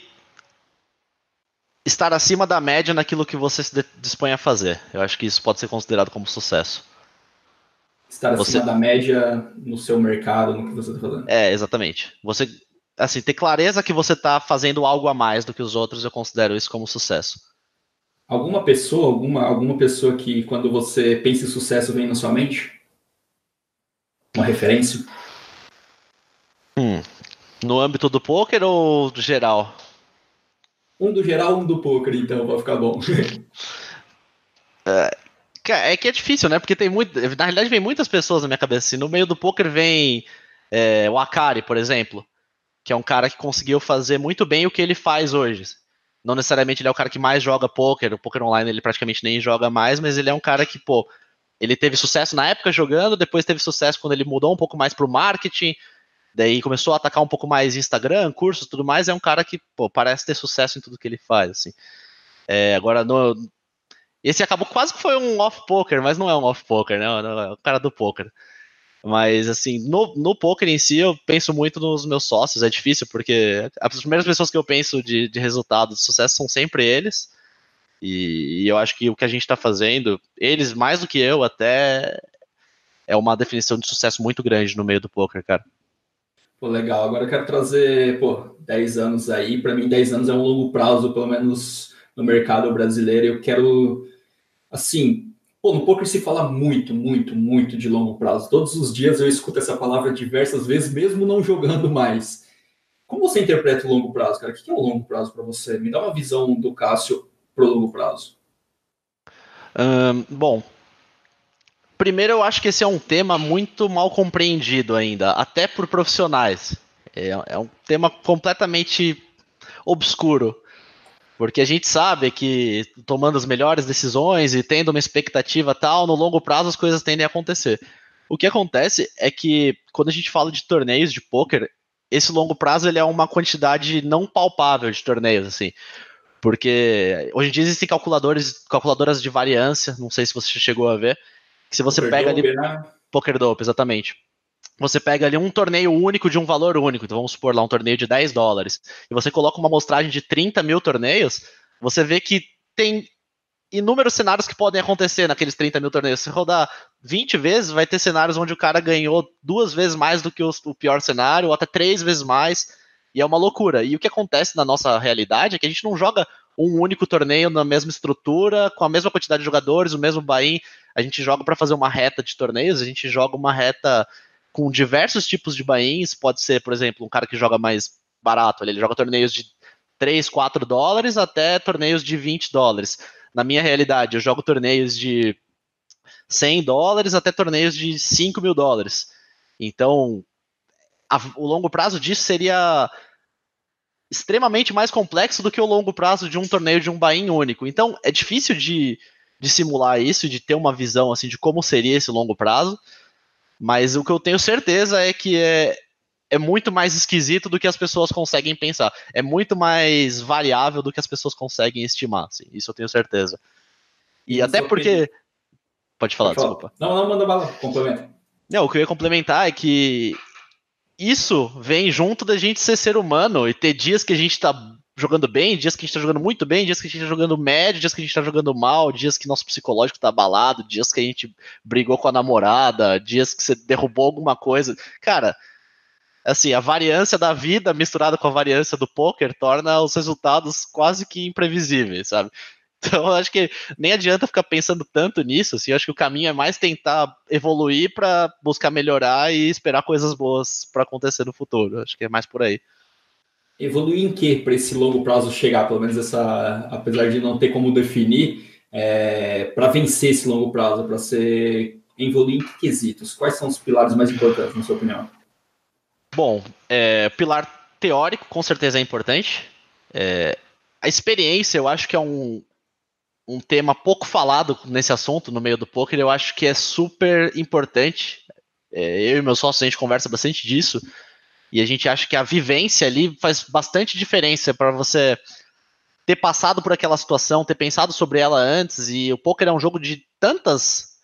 estar acima da média naquilo que você se dispõe a fazer. Eu acho que isso pode ser considerado como sucesso. Estar você... acima da média no seu mercado, no que você está fazendo. É, exatamente. Você, assim, ter clareza que você está fazendo algo a mais do que os outros, eu considero isso como sucesso. Alguma pessoa, alguma, alguma pessoa que quando você pensa em sucesso vem na sua mente? Uma referência? Hum, no âmbito do poker ou do geral? Um do geral, um do poker, então, vai ficar bom. *laughs* é, é que é difícil, né? Porque tem muito. Na realidade, vem muitas pessoas na minha cabeça. Assim, no meio do poker vem é, o Akari, por exemplo, que é um cara que conseguiu fazer muito bem o que ele faz hoje. Não necessariamente ele é o cara que mais joga poker, o poker online ele praticamente nem joga mais, mas ele é um cara que, pô, ele teve sucesso na época jogando, depois teve sucesso quando ele mudou um pouco mais pro marketing, Daí começou a atacar um pouco mais Instagram, cursos, tudo mais. É um cara que pô, parece ter sucesso em tudo que ele faz, assim. É, agora no esse acabou quase que foi um off poker, mas não é um off poker, né? É o cara do poker. Mas assim, no, no poker em si, eu penso muito nos meus sócios. É difícil porque as primeiras pessoas que eu penso de, de resultado, de sucesso, são sempre eles. E, e eu acho que o que a gente está fazendo, eles mais do que eu, até é uma definição de sucesso muito grande no meio do poker, cara. Pô, legal. Agora eu quero trazer, pô, 10 anos aí. Para mim, 10 anos é um longo prazo, pelo menos no mercado brasileiro. Eu quero, assim, pô, no poker se fala muito, muito, muito de longo prazo. Todos os dias eu escuto essa palavra diversas vezes, mesmo não jogando mais. Como você interpreta o longo prazo, cara? O que é o longo prazo para você? Me dá uma visão do Cássio pro longo prazo. Um, bom, Primeiro, eu acho que esse é um tema muito mal compreendido ainda, até por profissionais. É, é um tema completamente obscuro. Porque a gente sabe que tomando as melhores decisões e tendo uma expectativa tal, no longo prazo as coisas tendem a acontecer. O que acontece é que quando a gente fala de torneios de poker, esse longo prazo ele é uma quantidade não palpável de torneios, assim. Porque hoje em dia existem calculadores, calculadoras de variância, não sei se você chegou a ver, que se você Poker pega ali. Né? Poker Dope, exatamente. Você pega ali um torneio único de um valor único, então vamos supor lá um torneio de 10 dólares, e você coloca uma amostragem de 30 mil torneios, você vê que tem inúmeros cenários que podem acontecer naqueles 30 mil torneios. Se rodar 20 vezes, vai ter cenários onde o cara ganhou duas vezes mais do que o, o, pior cenário, ou até três vezes mais, e é uma loucura. E o que acontece na nossa realidade é que a gente não joga um único torneio na mesma estrutura, com a mesma quantidade de jogadores, o mesmo buy a gente joga para fazer uma reta de torneios, a gente joga uma reta com diversos tipos de bains, pode ser, por exemplo, um cara que joga mais barato, ele joga torneios de 3, 4 dólares até torneios de 20 dólares. Na minha realidade, eu jogo torneios de 100 dólares até torneios de 5 mil dólares. Então, a, o longo prazo disso seria extremamente mais complexo do que o longo prazo de um torneio de um buy único. Então, é difícil de de simular isso, de ter uma visão assim de como seria esse longo prazo. Mas o que eu tenho certeza é que é, é muito mais esquisito do que as pessoas conseguem pensar. É muito mais variável do que as pessoas conseguem estimar. Assim, isso eu tenho certeza. E, e até porque. Pode falar, Pode falar, desculpa. Não, não, manda bala, complementa. Não, o que eu ia complementar é que isso vem junto da gente ser ser humano e ter dias que a gente tá jogando bem, dias que a gente tá jogando muito bem, dias que a gente tá jogando médio, dias que a gente tá jogando mal, dias que nosso psicológico tá abalado, dias que a gente brigou com a namorada, dias que você derrubou alguma coisa. Cara, assim, a variância da vida misturada com a variância do poker torna os resultados quase que imprevisíveis, sabe? Então, eu acho que nem adianta ficar pensando tanto nisso, assim, eu acho que o caminho é mais tentar evoluir para buscar melhorar e esperar coisas boas para acontecer no futuro. Acho que é mais por aí evoluir em que para esse longo prazo chegar, pelo menos essa, apesar de não ter como definir, é, para vencer esse longo prazo, para ser evoluir em que quesitos? Quais são os pilares mais importantes, na sua opinião? Bom, é, pilar teórico com certeza é importante. É, a experiência eu acho que é um, um tema pouco falado nesse assunto no meio do poker, eu acho que é super importante. É, eu e meu sócio a gente conversa bastante disso e a gente acha que a vivência ali faz bastante diferença para você ter passado por aquela situação, ter pensado sobre ela antes. E o poker é um jogo de tantas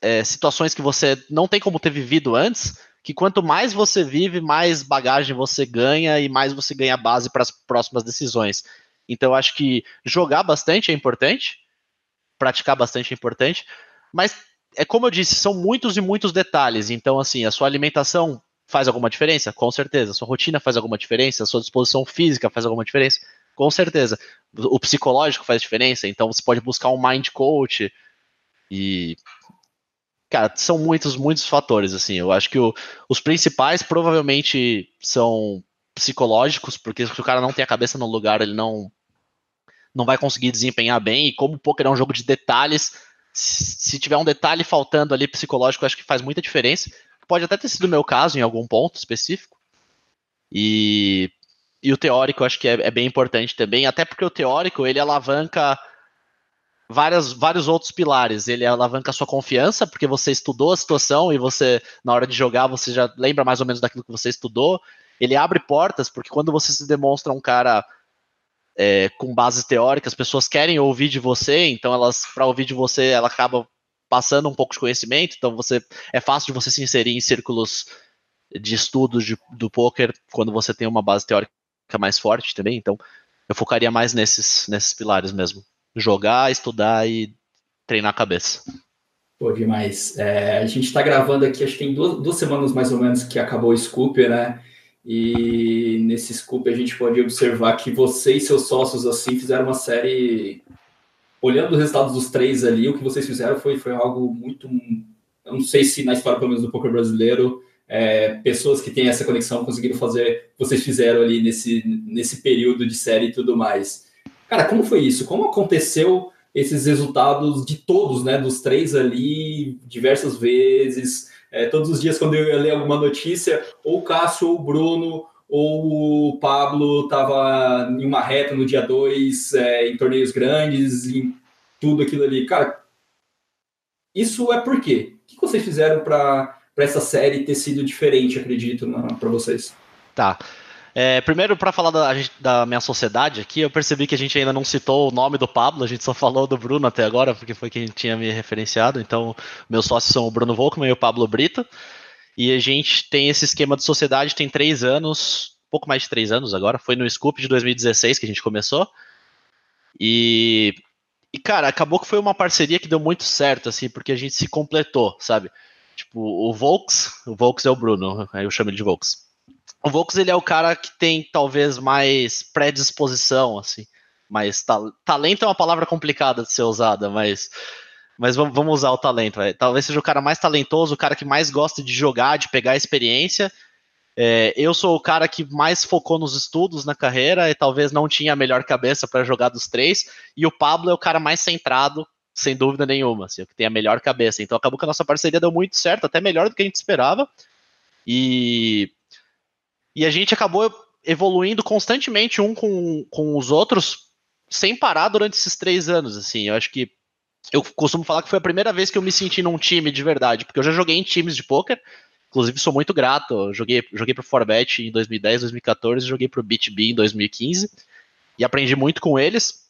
é, situações que você não tem como ter vivido antes, que quanto mais você vive, mais bagagem você ganha e mais você ganha base para as próximas decisões. Então acho que jogar bastante é importante, praticar bastante é importante, mas é como eu disse, são muitos e muitos detalhes. Então, assim, a sua alimentação faz alguma diferença? Com certeza. A sua rotina faz alguma diferença? A sua disposição física faz alguma diferença? Com certeza. O psicológico faz diferença, então você pode buscar um mind coach e cara, são muitos, muitos fatores, assim. Eu acho que o, os principais provavelmente são psicológicos, porque se o cara não tem a cabeça no lugar, ele não não vai conseguir desempenhar bem. E como o poker é um jogo de detalhes, se tiver um detalhe faltando ali psicológico, acho que faz muita diferença. Pode até ter sido o meu caso em algum ponto específico. E, e o teórico acho que é, é bem importante também, até porque o teórico ele alavanca várias, vários outros pilares. Ele alavanca a sua confiança, porque você estudou a situação e você, na hora de jogar, você já lembra mais ou menos daquilo que você estudou. Ele abre portas, porque quando você se demonstra um cara é, com bases teóricas, as pessoas querem ouvir de você, então elas, para ouvir de você, ela acaba passando um pouco de conhecimento, então você é fácil de você se inserir em círculos de estudos de, do poker quando você tem uma base teórica mais forte também, então eu focaria mais nesses, nesses pilares mesmo jogar, estudar e treinar a cabeça. Pô, demais. É, a gente está gravando aqui, acho que tem duas, duas, semanas mais ou menos que acabou o Scoop, né? E nesse Scoop a gente pode observar que você e seus sócios assim fizeram uma série. Olhando os resultados dos três ali, o que vocês fizeram foi, foi algo muito. Eu não sei se na história, pelo menos do poker brasileiro, é, pessoas que têm essa conexão conseguiram fazer vocês fizeram ali nesse, nesse período de série e tudo mais. Cara, como foi isso? Como aconteceu esses resultados de todos, né? Dos três ali, diversas vezes. É, todos os dias, quando eu ia ler alguma notícia, ou o Cássio, ou o Bruno, ou o Pablo estava em uma reta no dia 2, é, em torneios grandes, em tudo aquilo ali. Cara, isso é por quê? O que vocês fizeram para essa série ter sido diferente, acredito, para vocês? Tá. É, primeiro, para falar da, da, minha sociedade aqui, eu percebi que a gente ainda não citou o nome do Pablo, a gente só falou do Bruno até agora, porque foi quem tinha me referenciado. Então, meus sócios são o Bruno Volkman e o Pablo Brito. E a gente tem esse esquema de sociedade, tem três anos, pouco mais de três anos agora. Foi no Scoop de 2016 que a gente começou. E, e, cara, acabou que foi uma parceria que deu muito certo, assim, porque a gente se completou, sabe? Tipo, o Volks, o Volks é o Bruno, aí eu chamo ele de Volks o Volks ele é o cara que tem talvez mais predisposição, assim. Mas ta talento é uma palavra complicada de ser usada, mas, mas vamos, usar o talento. Véio. Talvez seja o cara mais talentoso, o cara que mais gosta de jogar, de pegar experiência. É, eu sou o cara que mais focou nos estudos na carreira e talvez não tinha a melhor cabeça para jogar dos três. E o Pablo é o cara mais centrado, sem dúvida nenhuma, assim, o que tem a melhor cabeça. Então acabou que a nossa parceria deu muito certo, até melhor do que a gente esperava. E e a gente acabou evoluindo constantemente um com, com os outros, sem parar durante esses três anos, assim. Eu acho que eu costumo falar que foi a primeira vez que eu me senti num time de verdade, porque eu já joguei em times de poker, inclusive sou muito grato. Joguei, joguei pro Forbet em 2010, 2014, joguei pro BitB em 2015 e aprendi muito com eles.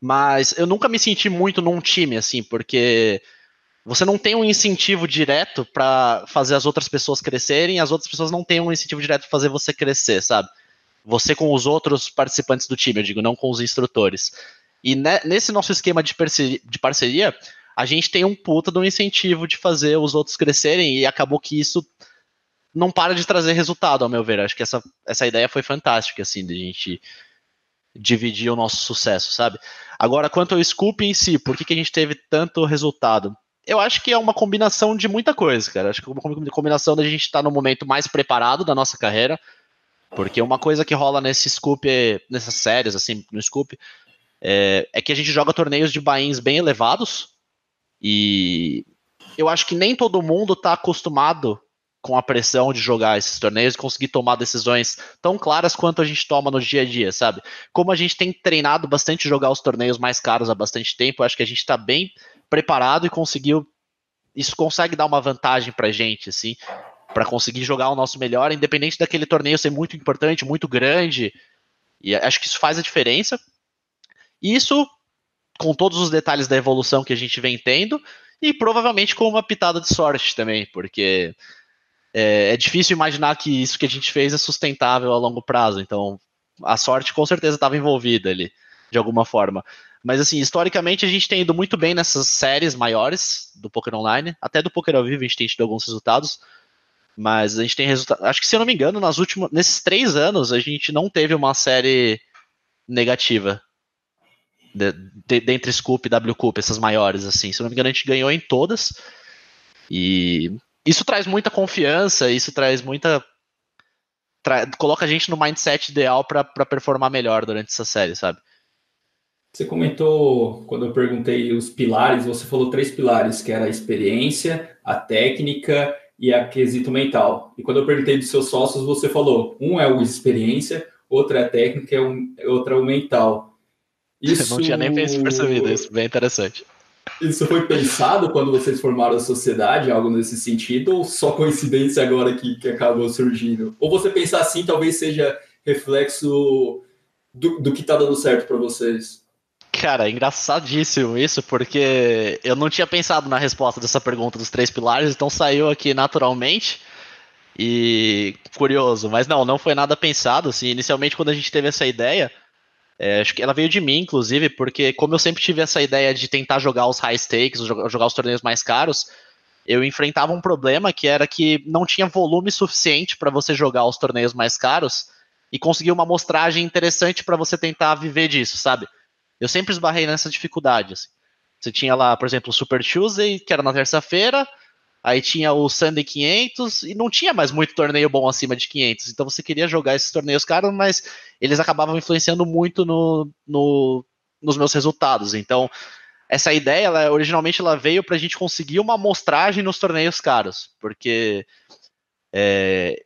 Mas eu nunca me senti muito num time, assim, porque você não tem um incentivo direto para fazer as outras pessoas crescerem, as outras pessoas não têm um incentivo direto para fazer você crescer, sabe? Você com os outros participantes do time, eu digo, não com os instrutores. E nesse nosso esquema de parceria, de parceria, a gente tem um puta de um incentivo de fazer os outros crescerem e acabou que isso não para de trazer resultado, ao meu ver. Acho que essa, essa ideia foi fantástica, assim, de a gente dividir o nosso sucesso, sabe? Agora, quanto ao Scoop em si, por que, que a gente teve tanto resultado? Eu acho que é uma combinação de muita coisa, cara. Acho que é uma combinação da gente estar tá no momento mais preparado da nossa carreira. Porque uma coisa que rola nesse scoop, nessas séries, assim, no scoop, é, é que a gente joga torneios de bains bem elevados. E eu acho que nem todo mundo está acostumado com a pressão de jogar esses torneios e conseguir tomar decisões tão claras quanto a gente toma no dia a dia, sabe? Como a gente tem treinado bastante jogar os torneios mais caros há bastante tempo, acho que a gente está bem preparado e conseguiu. Isso consegue dar uma vantagem pra gente, assim, para conseguir jogar o nosso melhor, independente daquele torneio ser muito importante, muito grande. E acho que isso faz a diferença. E isso, com todos os detalhes da evolução que a gente vem tendo, e provavelmente com uma pitada de sorte também, porque é, é, difícil imaginar que isso que a gente fez é sustentável a longo prazo. Então, a sorte com certeza estava envolvida ali, de alguma forma. Mas, assim, historicamente a gente tem ido muito bem nessas séries maiores do Poker Online, até do Poker ao vivo a gente tem tido alguns resultados. Mas a gente tem resultado. Acho que, se eu não me engano, nas últimas, nesses três anos a gente não teve uma série negativa. De, de, dentre Scoop e W Cup, essas maiores, assim. Se eu não me engano, a gente ganhou em todas. E isso traz muita confiança, isso traz muita. Tra... coloca a gente no mindset ideal para performar melhor durante essa série, sabe? Você comentou, quando eu perguntei os pilares, você falou três pilares, que era a experiência, a técnica e a quesito mental. E quando eu perguntei dos seus sócios, você falou, um é o experiência, outra é a técnica e outra é o mental. *laughs* Isso... Não tinha nem percebido isso, bem interessante. Isso foi pensado quando vocês formaram a sociedade, algo nesse sentido, ou só coincidência agora que, que acabou surgindo? Ou você pensar assim talvez seja reflexo do, do que está dando certo para vocês? Cara, é engraçadíssimo isso, porque eu não tinha pensado na resposta dessa pergunta dos três pilares, então saiu aqui naturalmente. E curioso, mas não, não foi nada pensado. Assim, inicialmente, quando a gente teve essa ideia, é, acho que ela veio de mim, inclusive, porque como eu sempre tive essa ideia de tentar jogar os high stakes, jogar os torneios mais caros, eu enfrentava um problema que era que não tinha volume suficiente para você jogar os torneios mais caros e conseguir uma amostragem interessante para você tentar viver disso, sabe? Eu sempre esbarrei nessa dificuldade. Assim. Você tinha lá, por exemplo, o Super Tuesday, que era na terça-feira, Aí tinha o Sunday 500 e não tinha mais muito torneio bom acima de 500. Então você queria jogar esses torneios caros, mas eles acabavam influenciando muito no, no, nos meus resultados. Então essa ideia, ela, originalmente, ela veio para a gente conseguir uma amostragem nos torneios caros, porque é,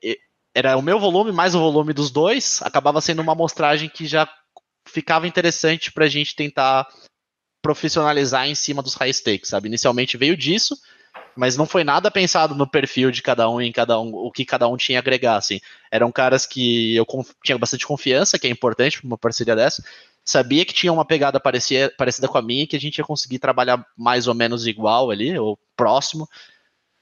era o meu volume mais o volume dos dois, acabava sendo uma amostragem que já ficava interessante para a gente tentar profissionalizar em cima dos high stakes, sabe? Inicialmente veio disso, mas não foi nada pensado no perfil de cada um em cada um, o que cada um tinha a agregar, assim. Eram caras que eu tinha bastante confiança, que é importante para uma parceria dessa. Sabia que tinha uma pegada parecia, parecida com a minha, que a gente ia conseguir trabalhar mais ou menos igual ali, ou próximo.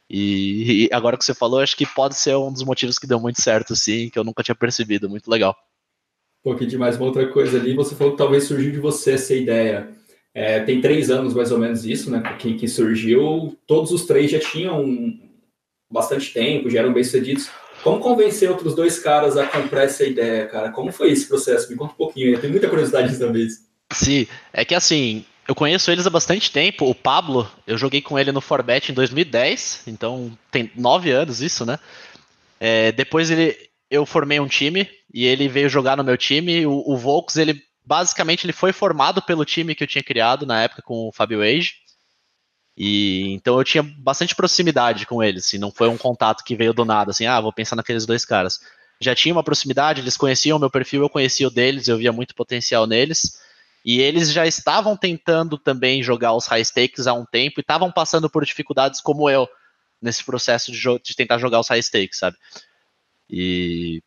E, e agora que você falou, acho que pode ser um dos motivos que deu muito certo, sim, que eu nunca tinha percebido. Muito legal. Um pouquinho demais uma outra coisa ali. Você falou que talvez surgiu de você essa ideia é, tem três anos mais ou menos isso, né? Que, que surgiu. Todos os três já tinham bastante tempo, já eram bem sucedidos. Como convencer outros dois caras a comprar essa ideia, cara? Como foi esse processo? Me conta um pouquinho, eu tenho muita curiosidade também. Sim, é que assim, eu conheço eles há bastante tempo. O Pablo, eu joguei com ele no Forbet em 2010, então tem nove anos isso, né? É, depois ele, eu formei um time e ele veio jogar no meu time. O, o Volks, ele basicamente ele foi formado pelo time que eu tinha criado na época com o Fabio Age. E então eu tinha bastante proximidade com eles, assim, não foi um contato que veio do nada, assim, ah, vou pensar naqueles dois caras. Já tinha uma proximidade, eles conheciam o meu perfil, eu conhecia o deles, eu via muito potencial neles. E eles já estavam tentando também jogar os high stakes há um tempo e estavam passando por dificuldades como eu nesse processo de, de tentar jogar os high stakes, sabe? E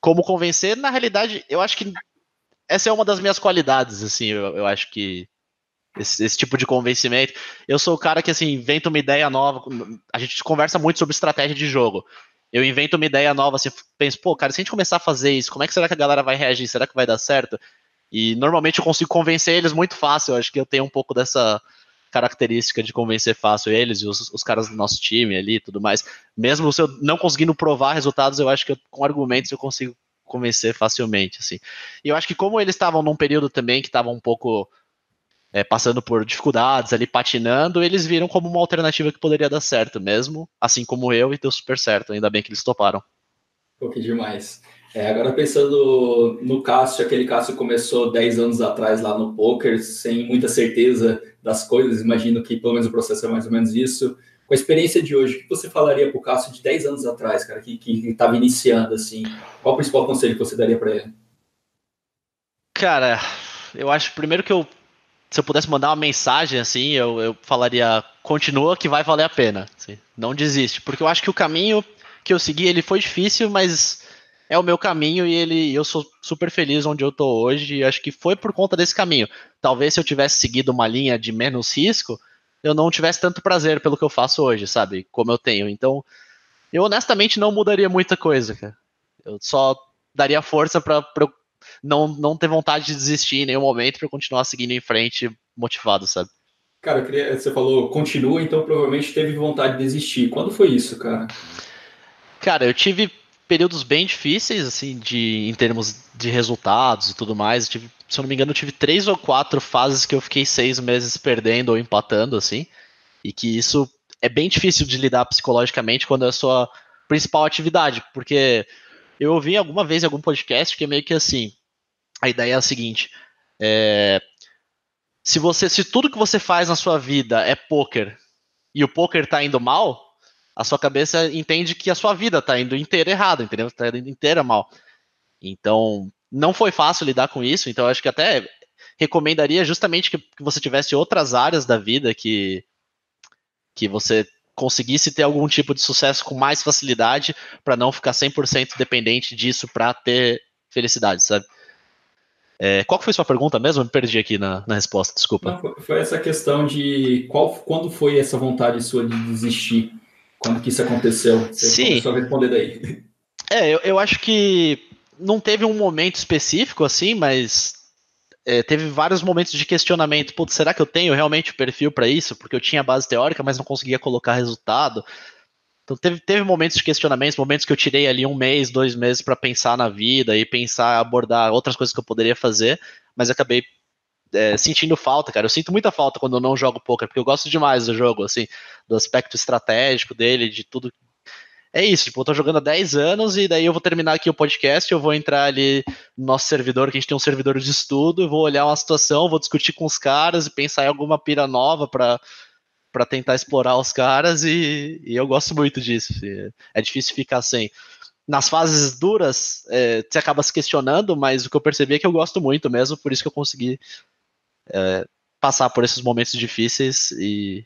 como convencer, na realidade, eu acho que essa é uma das minhas qualidades, assim, eu, eu acho que esse, esse, tipo de convencimento. Eu sou o cara que, assim, inventa uma ideia nova, a gente conversa muito sobre estratégia de jogo. Eu invento uma ideia nova, assim, penso, pô, cara, se a gente começar a fazer isso, como é que será que a galera vai reagir? Será que vai dar certo? E normalmente eu consigo convencer eles muito fácil, eu acho que eu tenho um pouco dessa característica de convencer fácil eles e os, os caras do nosso time ali e tudo mais. Mesmo se eu não conseguindo provar resultados, eu acho que eu, com argumentos eu consigo convencer facilmente, assim. E eu acho que como eles estavam num período também que estavam um pouco é, passando por dificuldades ali, patinando, eles viram como uma alternativa que poderia dar certo mesmo, assim como eu, e deu super certo, ainda bem que eles toparam. Pô, que demais. É, agora pensando no Cássio, aquele Cássio começou 10 anos atrás lá no poker, sem muita certeza das coisas, imagino que pelo menos o processo é mais ou menos isso. Com a experiência de hoje, o que você falaria para o Cássio de 10 anos atrás, cara, que estava iniciando, assim? Qual o principal conselho que você daria para ele? Cara, eu acho primeiro que eu se eu pudesse mandar uma mensagem assim, eu, eu falaria continua que vai valer a pena. Assim, não desiste, porque eu acho que o caminho que eu segui ele foi difícil, mas é o meu caminho e ele eu sou super feliz onde eu tô hoje e acho que foi por conta desse caminho. Talvez se eu tivesse seguido uma linha de menos risco, eu não tivesse tanto prazer pelo que eu faço hoje, sabe? Como eu tenho. Então, eu honestamente não mudaria muita coisa, cara. Eu só daria força para não, não ter vontade de desistir em nenhum momento para continuar seguindo em frente motivado, sabe? Cara, queria, você falou continua, então provavelmente teve vontade de desistir. Quando foi isso, cara? Cara, eu tive períodos bem difíceis, assim, de, em termos de resultados e tudo mais. tive, se eu não me engano, tive três ou quatro fases que eu fiquei seis meses perdendo ou empatando, assim. E que isso é bem difícil de lidar psicologicamente quando é a sua principal atividade, porque eu ouvi alguma vez em algum podcast que é meio que assim, a ideia é a seguinte, é, se você, se tudo que você faz na sua vida é poker e o poker tá indo mal, a sua cabeça entende que a sua vida tá indo inteira errada, entendeu? Tá indo inteira mal. Então, não foi fácil lidar com isso, então acho que até recomendaria justamente que, que você tivesse outras áreas da vida que, que você conseguisse ter algum tipo de sucesso com mais facilidade para não ficar 100% dependente disso para ter felicidade, sabe? É, qual foi sua pergunta mesmo? Eu me perdi aqui na, na resposta, desculpa. Não, foi essa questão de qual, quando foi essa vontade sua de desistir? Quando que isso aconteceu? Você Sim. começou a responder daí. É, eu, eu acho que não teve um momento específico assim, mas é, teve vários momentos de questionamento. Putz, será que eu tenho realmente o perfil para isso? Porque eu tinha base teórica, mas não conseguia colocar resultado. Então teve, teve momentos de questionamentos, momentos que eu tirei ali um mês, dois meses para pensar na vida e pensar, abordar outras coisas que eu poderia fazer, mas acabei é, sentindo falta, cara. Eu sinto muita falta quando eu não jogo poker, porque eu gosto demais do jogo, assim, do aspecto estratégico dele, de tudo. É isso, tipo, eu tô jogando há 10 anos e daí eu vou terminar aqui o podcast, eu vou entrar ali no nosso servidor, que a gente tem um servidor de estudo, vou olhar uma situação, vou discutir com os caras e pensar em alguma pira nova para para tentar explorar os caras e, e, eu gosto muito disso. Assim. É difícil ficar sem. Nas fases duras, é, você acaba se questionando, mas o que eu percebi é que eu gosto muito mesmo, por isso que eu consegui é, passar por esses momentos difíceis e,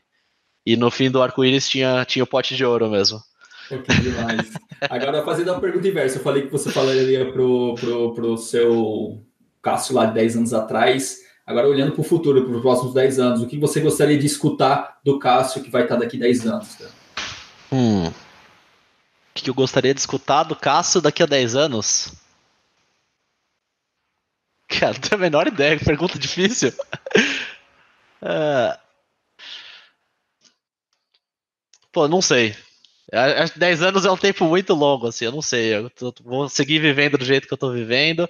e no fim do arco-íris tinha, tinha o pote de ouro mesmo. que demais. Agora, fazendo a pergunta inversa, eu falei que você falaria pro, pro, pro seu Cássio lá de 10 anos atrás. Agora, olhando para o futuro, para os próximos 10 anos, o que você gostaria de escutar do Cássio que vai estar daqui 10 anos? Cara? Hum. O que eu gostaria de escutar do Cássio daqui a 10 anos? Cara, não tenho a menor ideia, pergunta difícil. uh... *laughs* Pô, não sei. Acho que 10 anos é um tempo muito longo, assim, eu não sei. Eu tô, vou seguir vivendo do jeito que eu tô vivendo.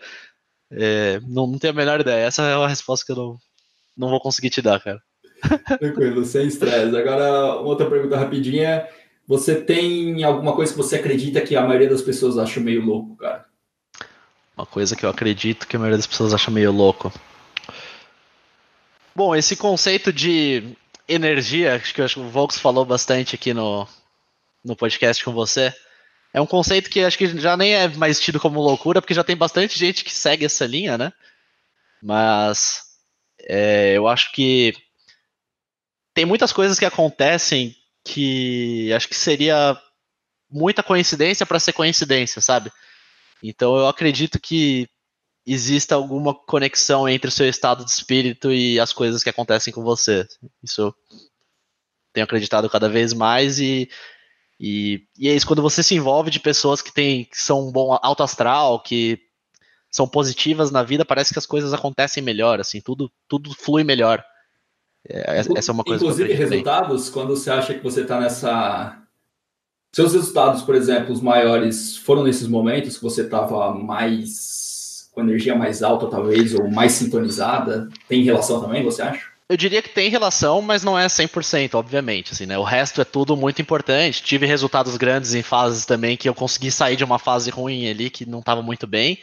É, não, não, tenho a menor ideia. Essa é uma resposta que eu não, não vou conseguir te dar, cara. Tranquilo, sem estresse. Agora, outra pergunta rapidinha. Você tem alguma coisa que você acredita que a maioria das pessoas acha meio louco, cara? Uma coisa que eu acredito que a maioria das pessoas acha meio louco. Bom, esse conceito de energia, acho que o Volks falou bastante aqui no, no podcast com você. É um conceito que acho que já nem é mais tido como loucura, porque já tem bastante gente que segue essa linha, né? Mas é, eu acho que tem muitas coisas que acontecem que acho que seria muita coincidência para ser coincidência, sabe? Então eu acredito que exista alguma conexão entre o seu estado de espírito e as coisas que acontecem com você. Isso tenho acreditado cada vez mais e, e, e é isso, quando você se envolve de pessoas que, tem, que são um bom alto astral, que são positivas na vida, parece que as coisas acontecem melhor, assim, tudo, tudo flui melhor. É, essa é uma coisa Inclusive, resultados, bem. quando você acha que você está nessa seus resultados, por exemplo, os maiores foram nesses momentos que você estava mais com energia mais alta, talvez, ou mais sintonizada? Tem relação também, você acha? Eu diria que tem relação, mas não é 100%, obviamente. Assim, né? O resto é tudo muito importante. Tive resultados grandes em fases também que eu consegui sair de uma fase ruim ali, que não estava muito bem.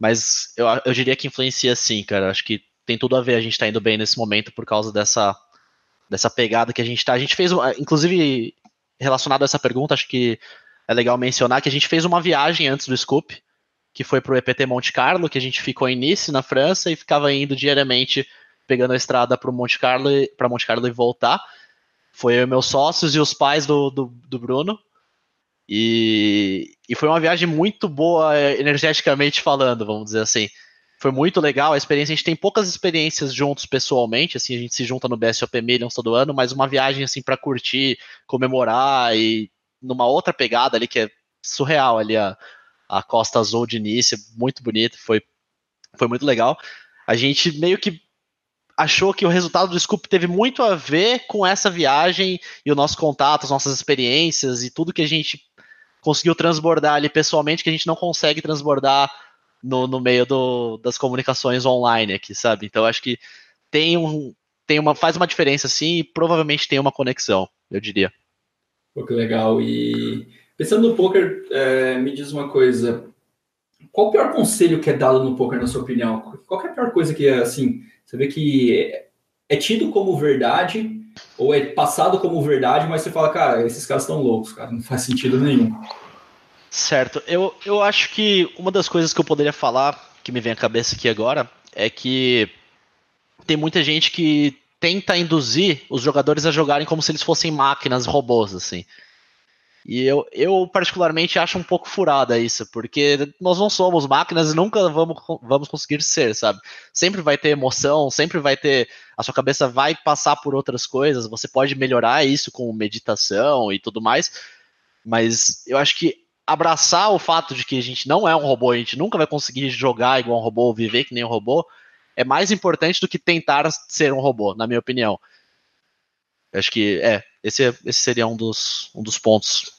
Mas eu, eu diria que influencia sim, cara. Acho que tem tudo a ver a gente estar tá indo bem nesse momento por causa dessa dessa pegada que a gente tá. A gente fez, inclusive, relacionado a essa pergunta, acho que é legal mencionar que a gente fez uma viagem antes do Scoop, que foi para o EPT Monte Carlo, que a gente ficou em Nice, na França, e ficava indo diariamente pegando a estrada para Monte Carlo, para Monte Carlo e voltar. Foi eu, meus sócios e os pais do, do, do Bruno. E, e foi uma viagem muito boa, é, energeticamente falando, vamos dizer assim. Foi muito legal a experiência. A gente tem poucas experiências juntos pessoalmente, assim, a gente se junta no BSOP Millions todo ano, mas uma viagem assim para curtir, comemorar e numa outra pegada ali que é surreal ali a, a Costa Azul de início, muito bonito, foi, foi muito legal. A gente meio que achou que o resultado do Scoop teve muito a ver com essa viagem e o nosso contato, as nossas experiências e tudo que a gente conseguiu transbordar ali pessoalmente que a gente não consegue transbordar no, no meio do, das comunicações online aqui, sabe? Então acho que tem um tem uma faz uma diferença sim e provavelmente tem uma conexão, eu diria. Pô, que legal. E pensando no poker, é, me diz uma coisa. Qual o pior conselho que é dado no poker, na sua opinião? Qual é a pior coisa que é assim? Você vê que é tido como verdade ou é passado como verdade, mas você fala, cara, esses caras estão loucos, cara, não faz sentido nenhum. Certo. Eu, eu acho que uma das coisas que eu poderia falar, que me vem à cabeça aqui agora, é que tem muita gente que tenta induzir os jogadores a jogarem como se eles fossem máquinas, robôs, assim. E eu, eu particularmente acho um pouco furada isso, porque nós não somos máquinas e nunca vamos, vamos conseguir ser, sabe? Sempre vai ter emoção, sempre vai ter. A sua cabeça vai passar por outras coisas, você pode melhorar isso com meditação e tudo mais, mas eu acho que abraçar o fato de que a gente não é um robô, a gente nunca vai conseguir jogar igual um robô, viver que nem um robô, é mais importante do que tentar ser um robô, na minha opinião. Acho que é, esse, esse seria um dos, um dos pontos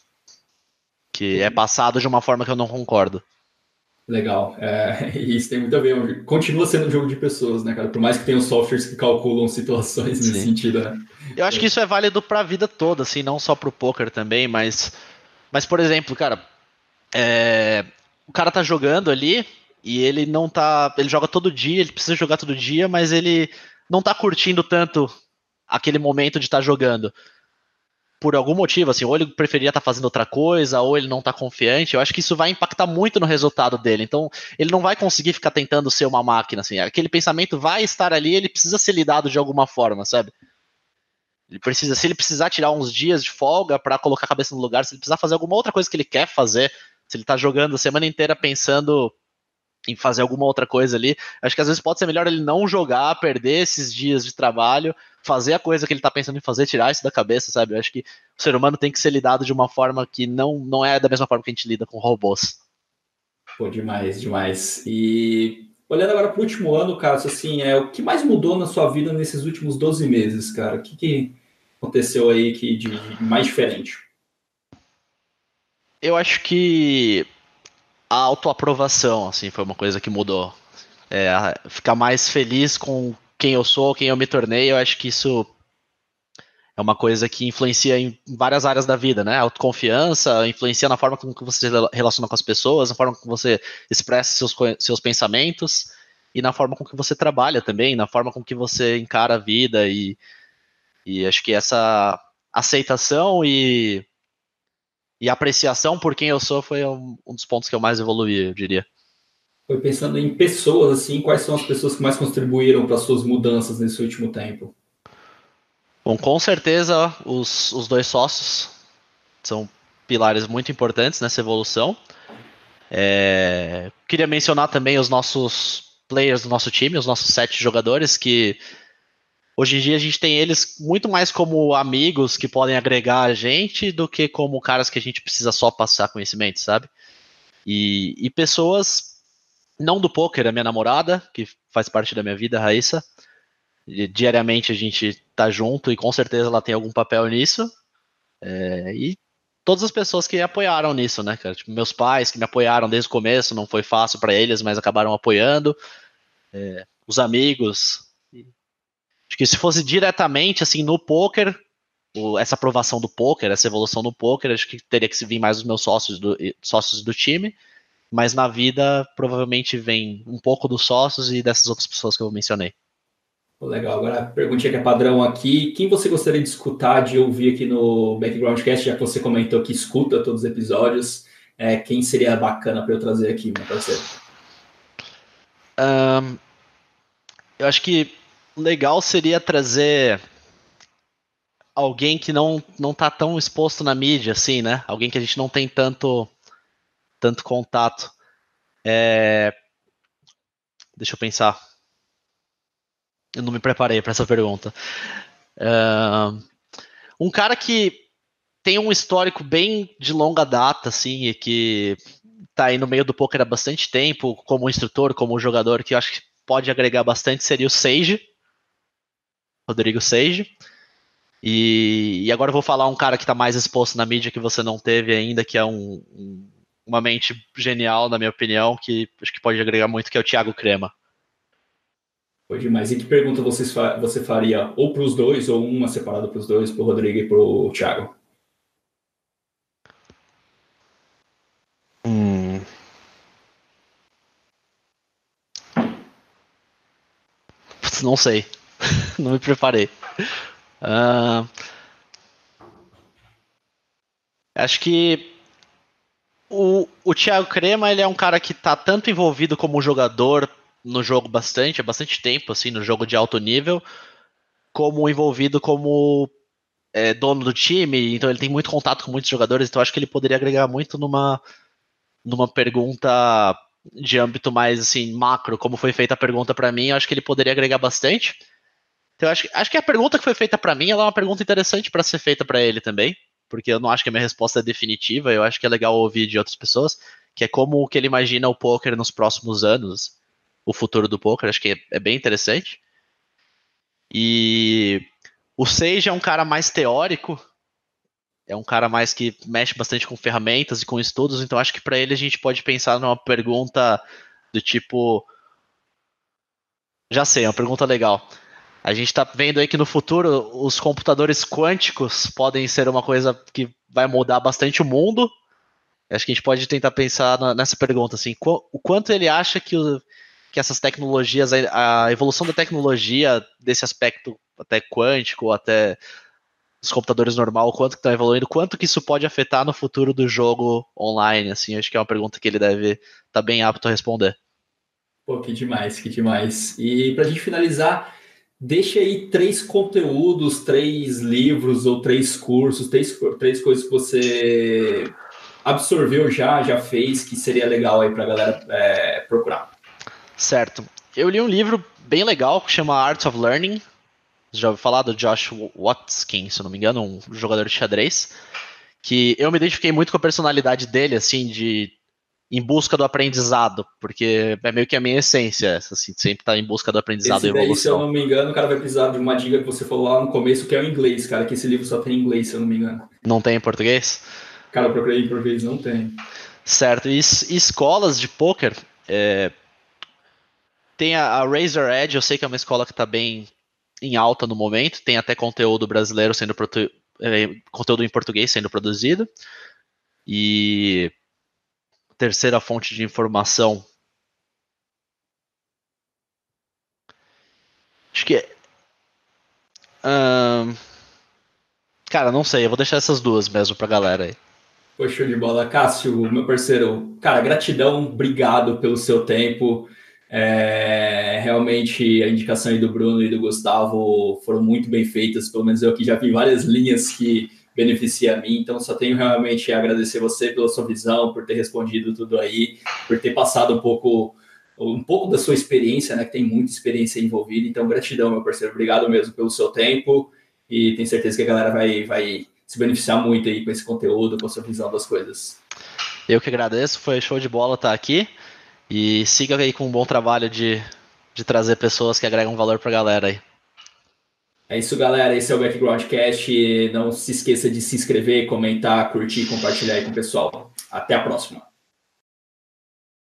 que é passado de uma forma que eu não concordo. Legal. É, isso tem muito a ver. Continua sendo um jogo de pessoas, né, cara? Por mais que tenham softwares que calculam situações nesse Sim. sentido, né? Eu acho que isso é válido para a vida toda, assim, não só para o poker também, mas, mas por exemplo, cara, é, o cara tá jogando ali e ele não tá. Ele joga todo dia, ele precisa jogar todo dia, mas ele não tá curtindo tanto aquele momento de estar tá jogando. Por algum motivo, assim, ou ele preferia estar tá fazendo outra coisa, ou ele não tá confiante, eu acho que isso vai impactar muito no resultado dele. Então, ele não vai conseguir ficar tentando ser uma máquina, assim. Aquele pensamento vai estar ali, ele precisa ser lidado de alguma forma, sabe? Ele precisa, se ele precisar tirar uns dias de folga para colocar a cabeça no lugar, se ele precisar fazer alguma outra coisa que ele quer fazer, se ele tá jogando a semana inteira pensando em fazer alguma outra coisa ali. Acho que às vezes pode ser melhor ele não jogar, perder esses dias de trabalho, fazer a coisa que ele está pensando em fazer, tirar isso da cabeça, sabe? Eu acho que o ser humano tem que ser lidado de uma forma que não, não é da mesma forma que a gente lida com robôs. Pô, demais, demais. E olhando agora para o último ano, cara, assim, é o que mais mudou na sua vida nesses últimos 12 meses, cara? O que, que aconteceu aí que de mais diferente? Eu acho que a autoaprovação, assim, foi uma coisa que mudou. É, ficar mais feliz com quem eu sou, quem eu me tornei, eu acho que isso é uma coisa que influencia em várias áreas da vida, né? Autoconfiança influencia na forma como você se relaciona com as pessoas, na forma como você expressa seus, seus pensamentos e na forma com que você trabalha também, na forma com que você encara a vida e, e acho que essa aceitação e e apreciação por quem eu sou foi um, um dos pontos que eu mais evoluí, eu diria. Foi pensando em pessoas, assim, quais são as pessoas que mais contribuíram para suas mudanças nesse último tempo? Bom, com certeza os, os dois sócios são pilares muito importantes nessa evolução. É, queria mencionar também os nossos players do nosso time, os nossos sete jogadores que Hoje em dia a gente tem eles muito mais como amigos que podem agregar a gente do que como caras que a gente precisa só passar conhecimento, sabe? E, e pessoas, não do poker, a minha namorada, que faz parte da minha vida, Raíssa. E, diariamente a gente tá junto e com certeza ela tem algum papel nisso. É, e todas as pessoas que apoiaram nisso, né, cara? Tipo, meus pais que me apoiaram desde o começo, não foi fácil para eles, mas acabaram apoiando. É, os amigos, Acho que se fosse diretamente assim no poker, essa aprovação do poker, essa evolução do poker, acho que teria que se vir mais os meus sócios do, sócios do time. Mas na vida, provavelmente vem um pouco dos sócios e dessas outras pessoas que eu mencionei. Legal, agora a perguntinha que é padrão aqui. Quem você gostaria de escutar, de ouvir aqui no Backgroundcast, já que você comentou que escuta todos os episódios, é, quem seria bacana para eu trazer aqui, meu parceiro? Um, eu acho que legal seria trazer alguém que não não tá tão exposto na mídia, assim, né? Alguém que a gente não tem tanto tanto contato. É... Deixa eu pensar. Eu não me preparei para essa pergunta. Uh... Um cara que tem um histórico bem de longa data, assim, e que tá aí no meio do poker há bastante tempo, como instrutor, como jogador, que eu acho que pode agregar bastante, seria o Sage. Rodrigo Sage. E, e, agora eu vou falar um cara que está mais exposto na mídia que você não teve ainda, que é um, um, uma mente genial, na minha opinião, que acho que pode agregar muito, que é o Thiago Crema. Foi demais. E que pergunta vocês fa você faria ou para os dois, ou uma separada para os dois, para o Rodrigo e para o Thiago? Hum. Não sei. *laughs* não me preparei. Uh, acho que o, o Thiago Crema ele é um cara que está tanto envolvido como jogador no jogo bastante, há bastante tempo, assim, no jogo de alto nível, como envolvido como é, dono do time, então ele tem muito contato com muitos jogadores, então acho que ele poderia agregar muito numa, numa pergunta de âmbito mais assim macro, como foi feita a pergunta para mim, acho que ele poderia agregar bastante. Então, acho, acho que a pergunta que foi feita para mim é uma pergunta interessante para ser feita para ele também, porque eu não acho que a minha resposta é definitiva, eu acho que é legal ouvir de outras pessoas, que é como que ele imagina o poker nos próximos anos, o futuro do poker, acho que é, é bem interessante. E o Sage é um cara mais teórico, é um cara mais que mexe bastante com ferramentas e com estudos, então acho que para ele a gente pode pensar numa pergunta do tipo. Já sei, é uma pergunta legal. A gente está vendo aí que no futuro os computadores quânticos podem ser uma coisa que vai mudar bastante o mundo. Acho que a gente pode tentar pensar nessa pergunta assim, o quanto ele acha que, o, que essas tecnologias, a evolução da tecnologia desse aspecto até quântico, até os computadores normal, quanto que estão evoluindo, quanto que isso pode afetar no futuro do jogo online, assim, acho que é uma pergunta que ele deve estar tá bem apto a responder. Pô, que demais, que demais. E para a gente finalizar, Deixe aí três conteúdos, três livros ou três cursos, três, três coisas que você absorveu já, já fez, que seria legal aí para a galera é, procurar. Certo. Eu li um livro bem legal que chama Arts of Learning. Já ouviu falar do Josh Watkin, se não me engano, um jogador de xadrez. Que eu me identifiquei muito com a personalidade dele, assim, de em busca do aprendizado, porque é meio que a minha essência, assim, sempre tá em busca do aprendizado esse e evolução. Daí, se eu não me engano, o cara vai precisar de uma dica que você falou lá no começo, que é o inglês, cara, que esse livro só tem em inglês, se eu não me engano. Não tem em português? Cara, eu procurei em português, não tem. Certo, e, e escolas de poker, é, tem a, a Razor Edge, eu sei que é uma escola que está bem em alta no momento, tem até conteúdo brasileiro sendo é, conteúdo em português sendo produzido. E terceira fonte de informação. Acho que é. cara, não sei, eu vou deixar essas duas mesmo pra galera aí. Poxa, de bola. Cássio, meu parceiro, cara, gratidão, obrigado pelo seu tempo. É, realmente a indicação aí do Bruno e do Gustavo foram muito bem feitas, pelo menos eu aqui já vi várias linhas que beneficia a mim. Então, só tenho realmente a agradecer você pela sua visão, por ter respondido tudo aí, por ter passado um pouco um pouco da sua experiência, né, que tem muita experiência envolvida. Então, gratidão, meu parceiro. Obrigado mesmo pelo seu tempo e tenho certeza que a galera vai, vai se beneficiar muito aí com esse conteúdo, com a sua visão das coisas. Eu que agradeço, foi show de bola estar aqui e siga aí com um bom trabalho de, de trazer pessoas que agregam valor para a galera aí. É isso, galera. Esse é o Backgroundcast. Não se esqueça de se inscrever, comentar, curtir, compartilhar aí com o pessoal. Até a próxima.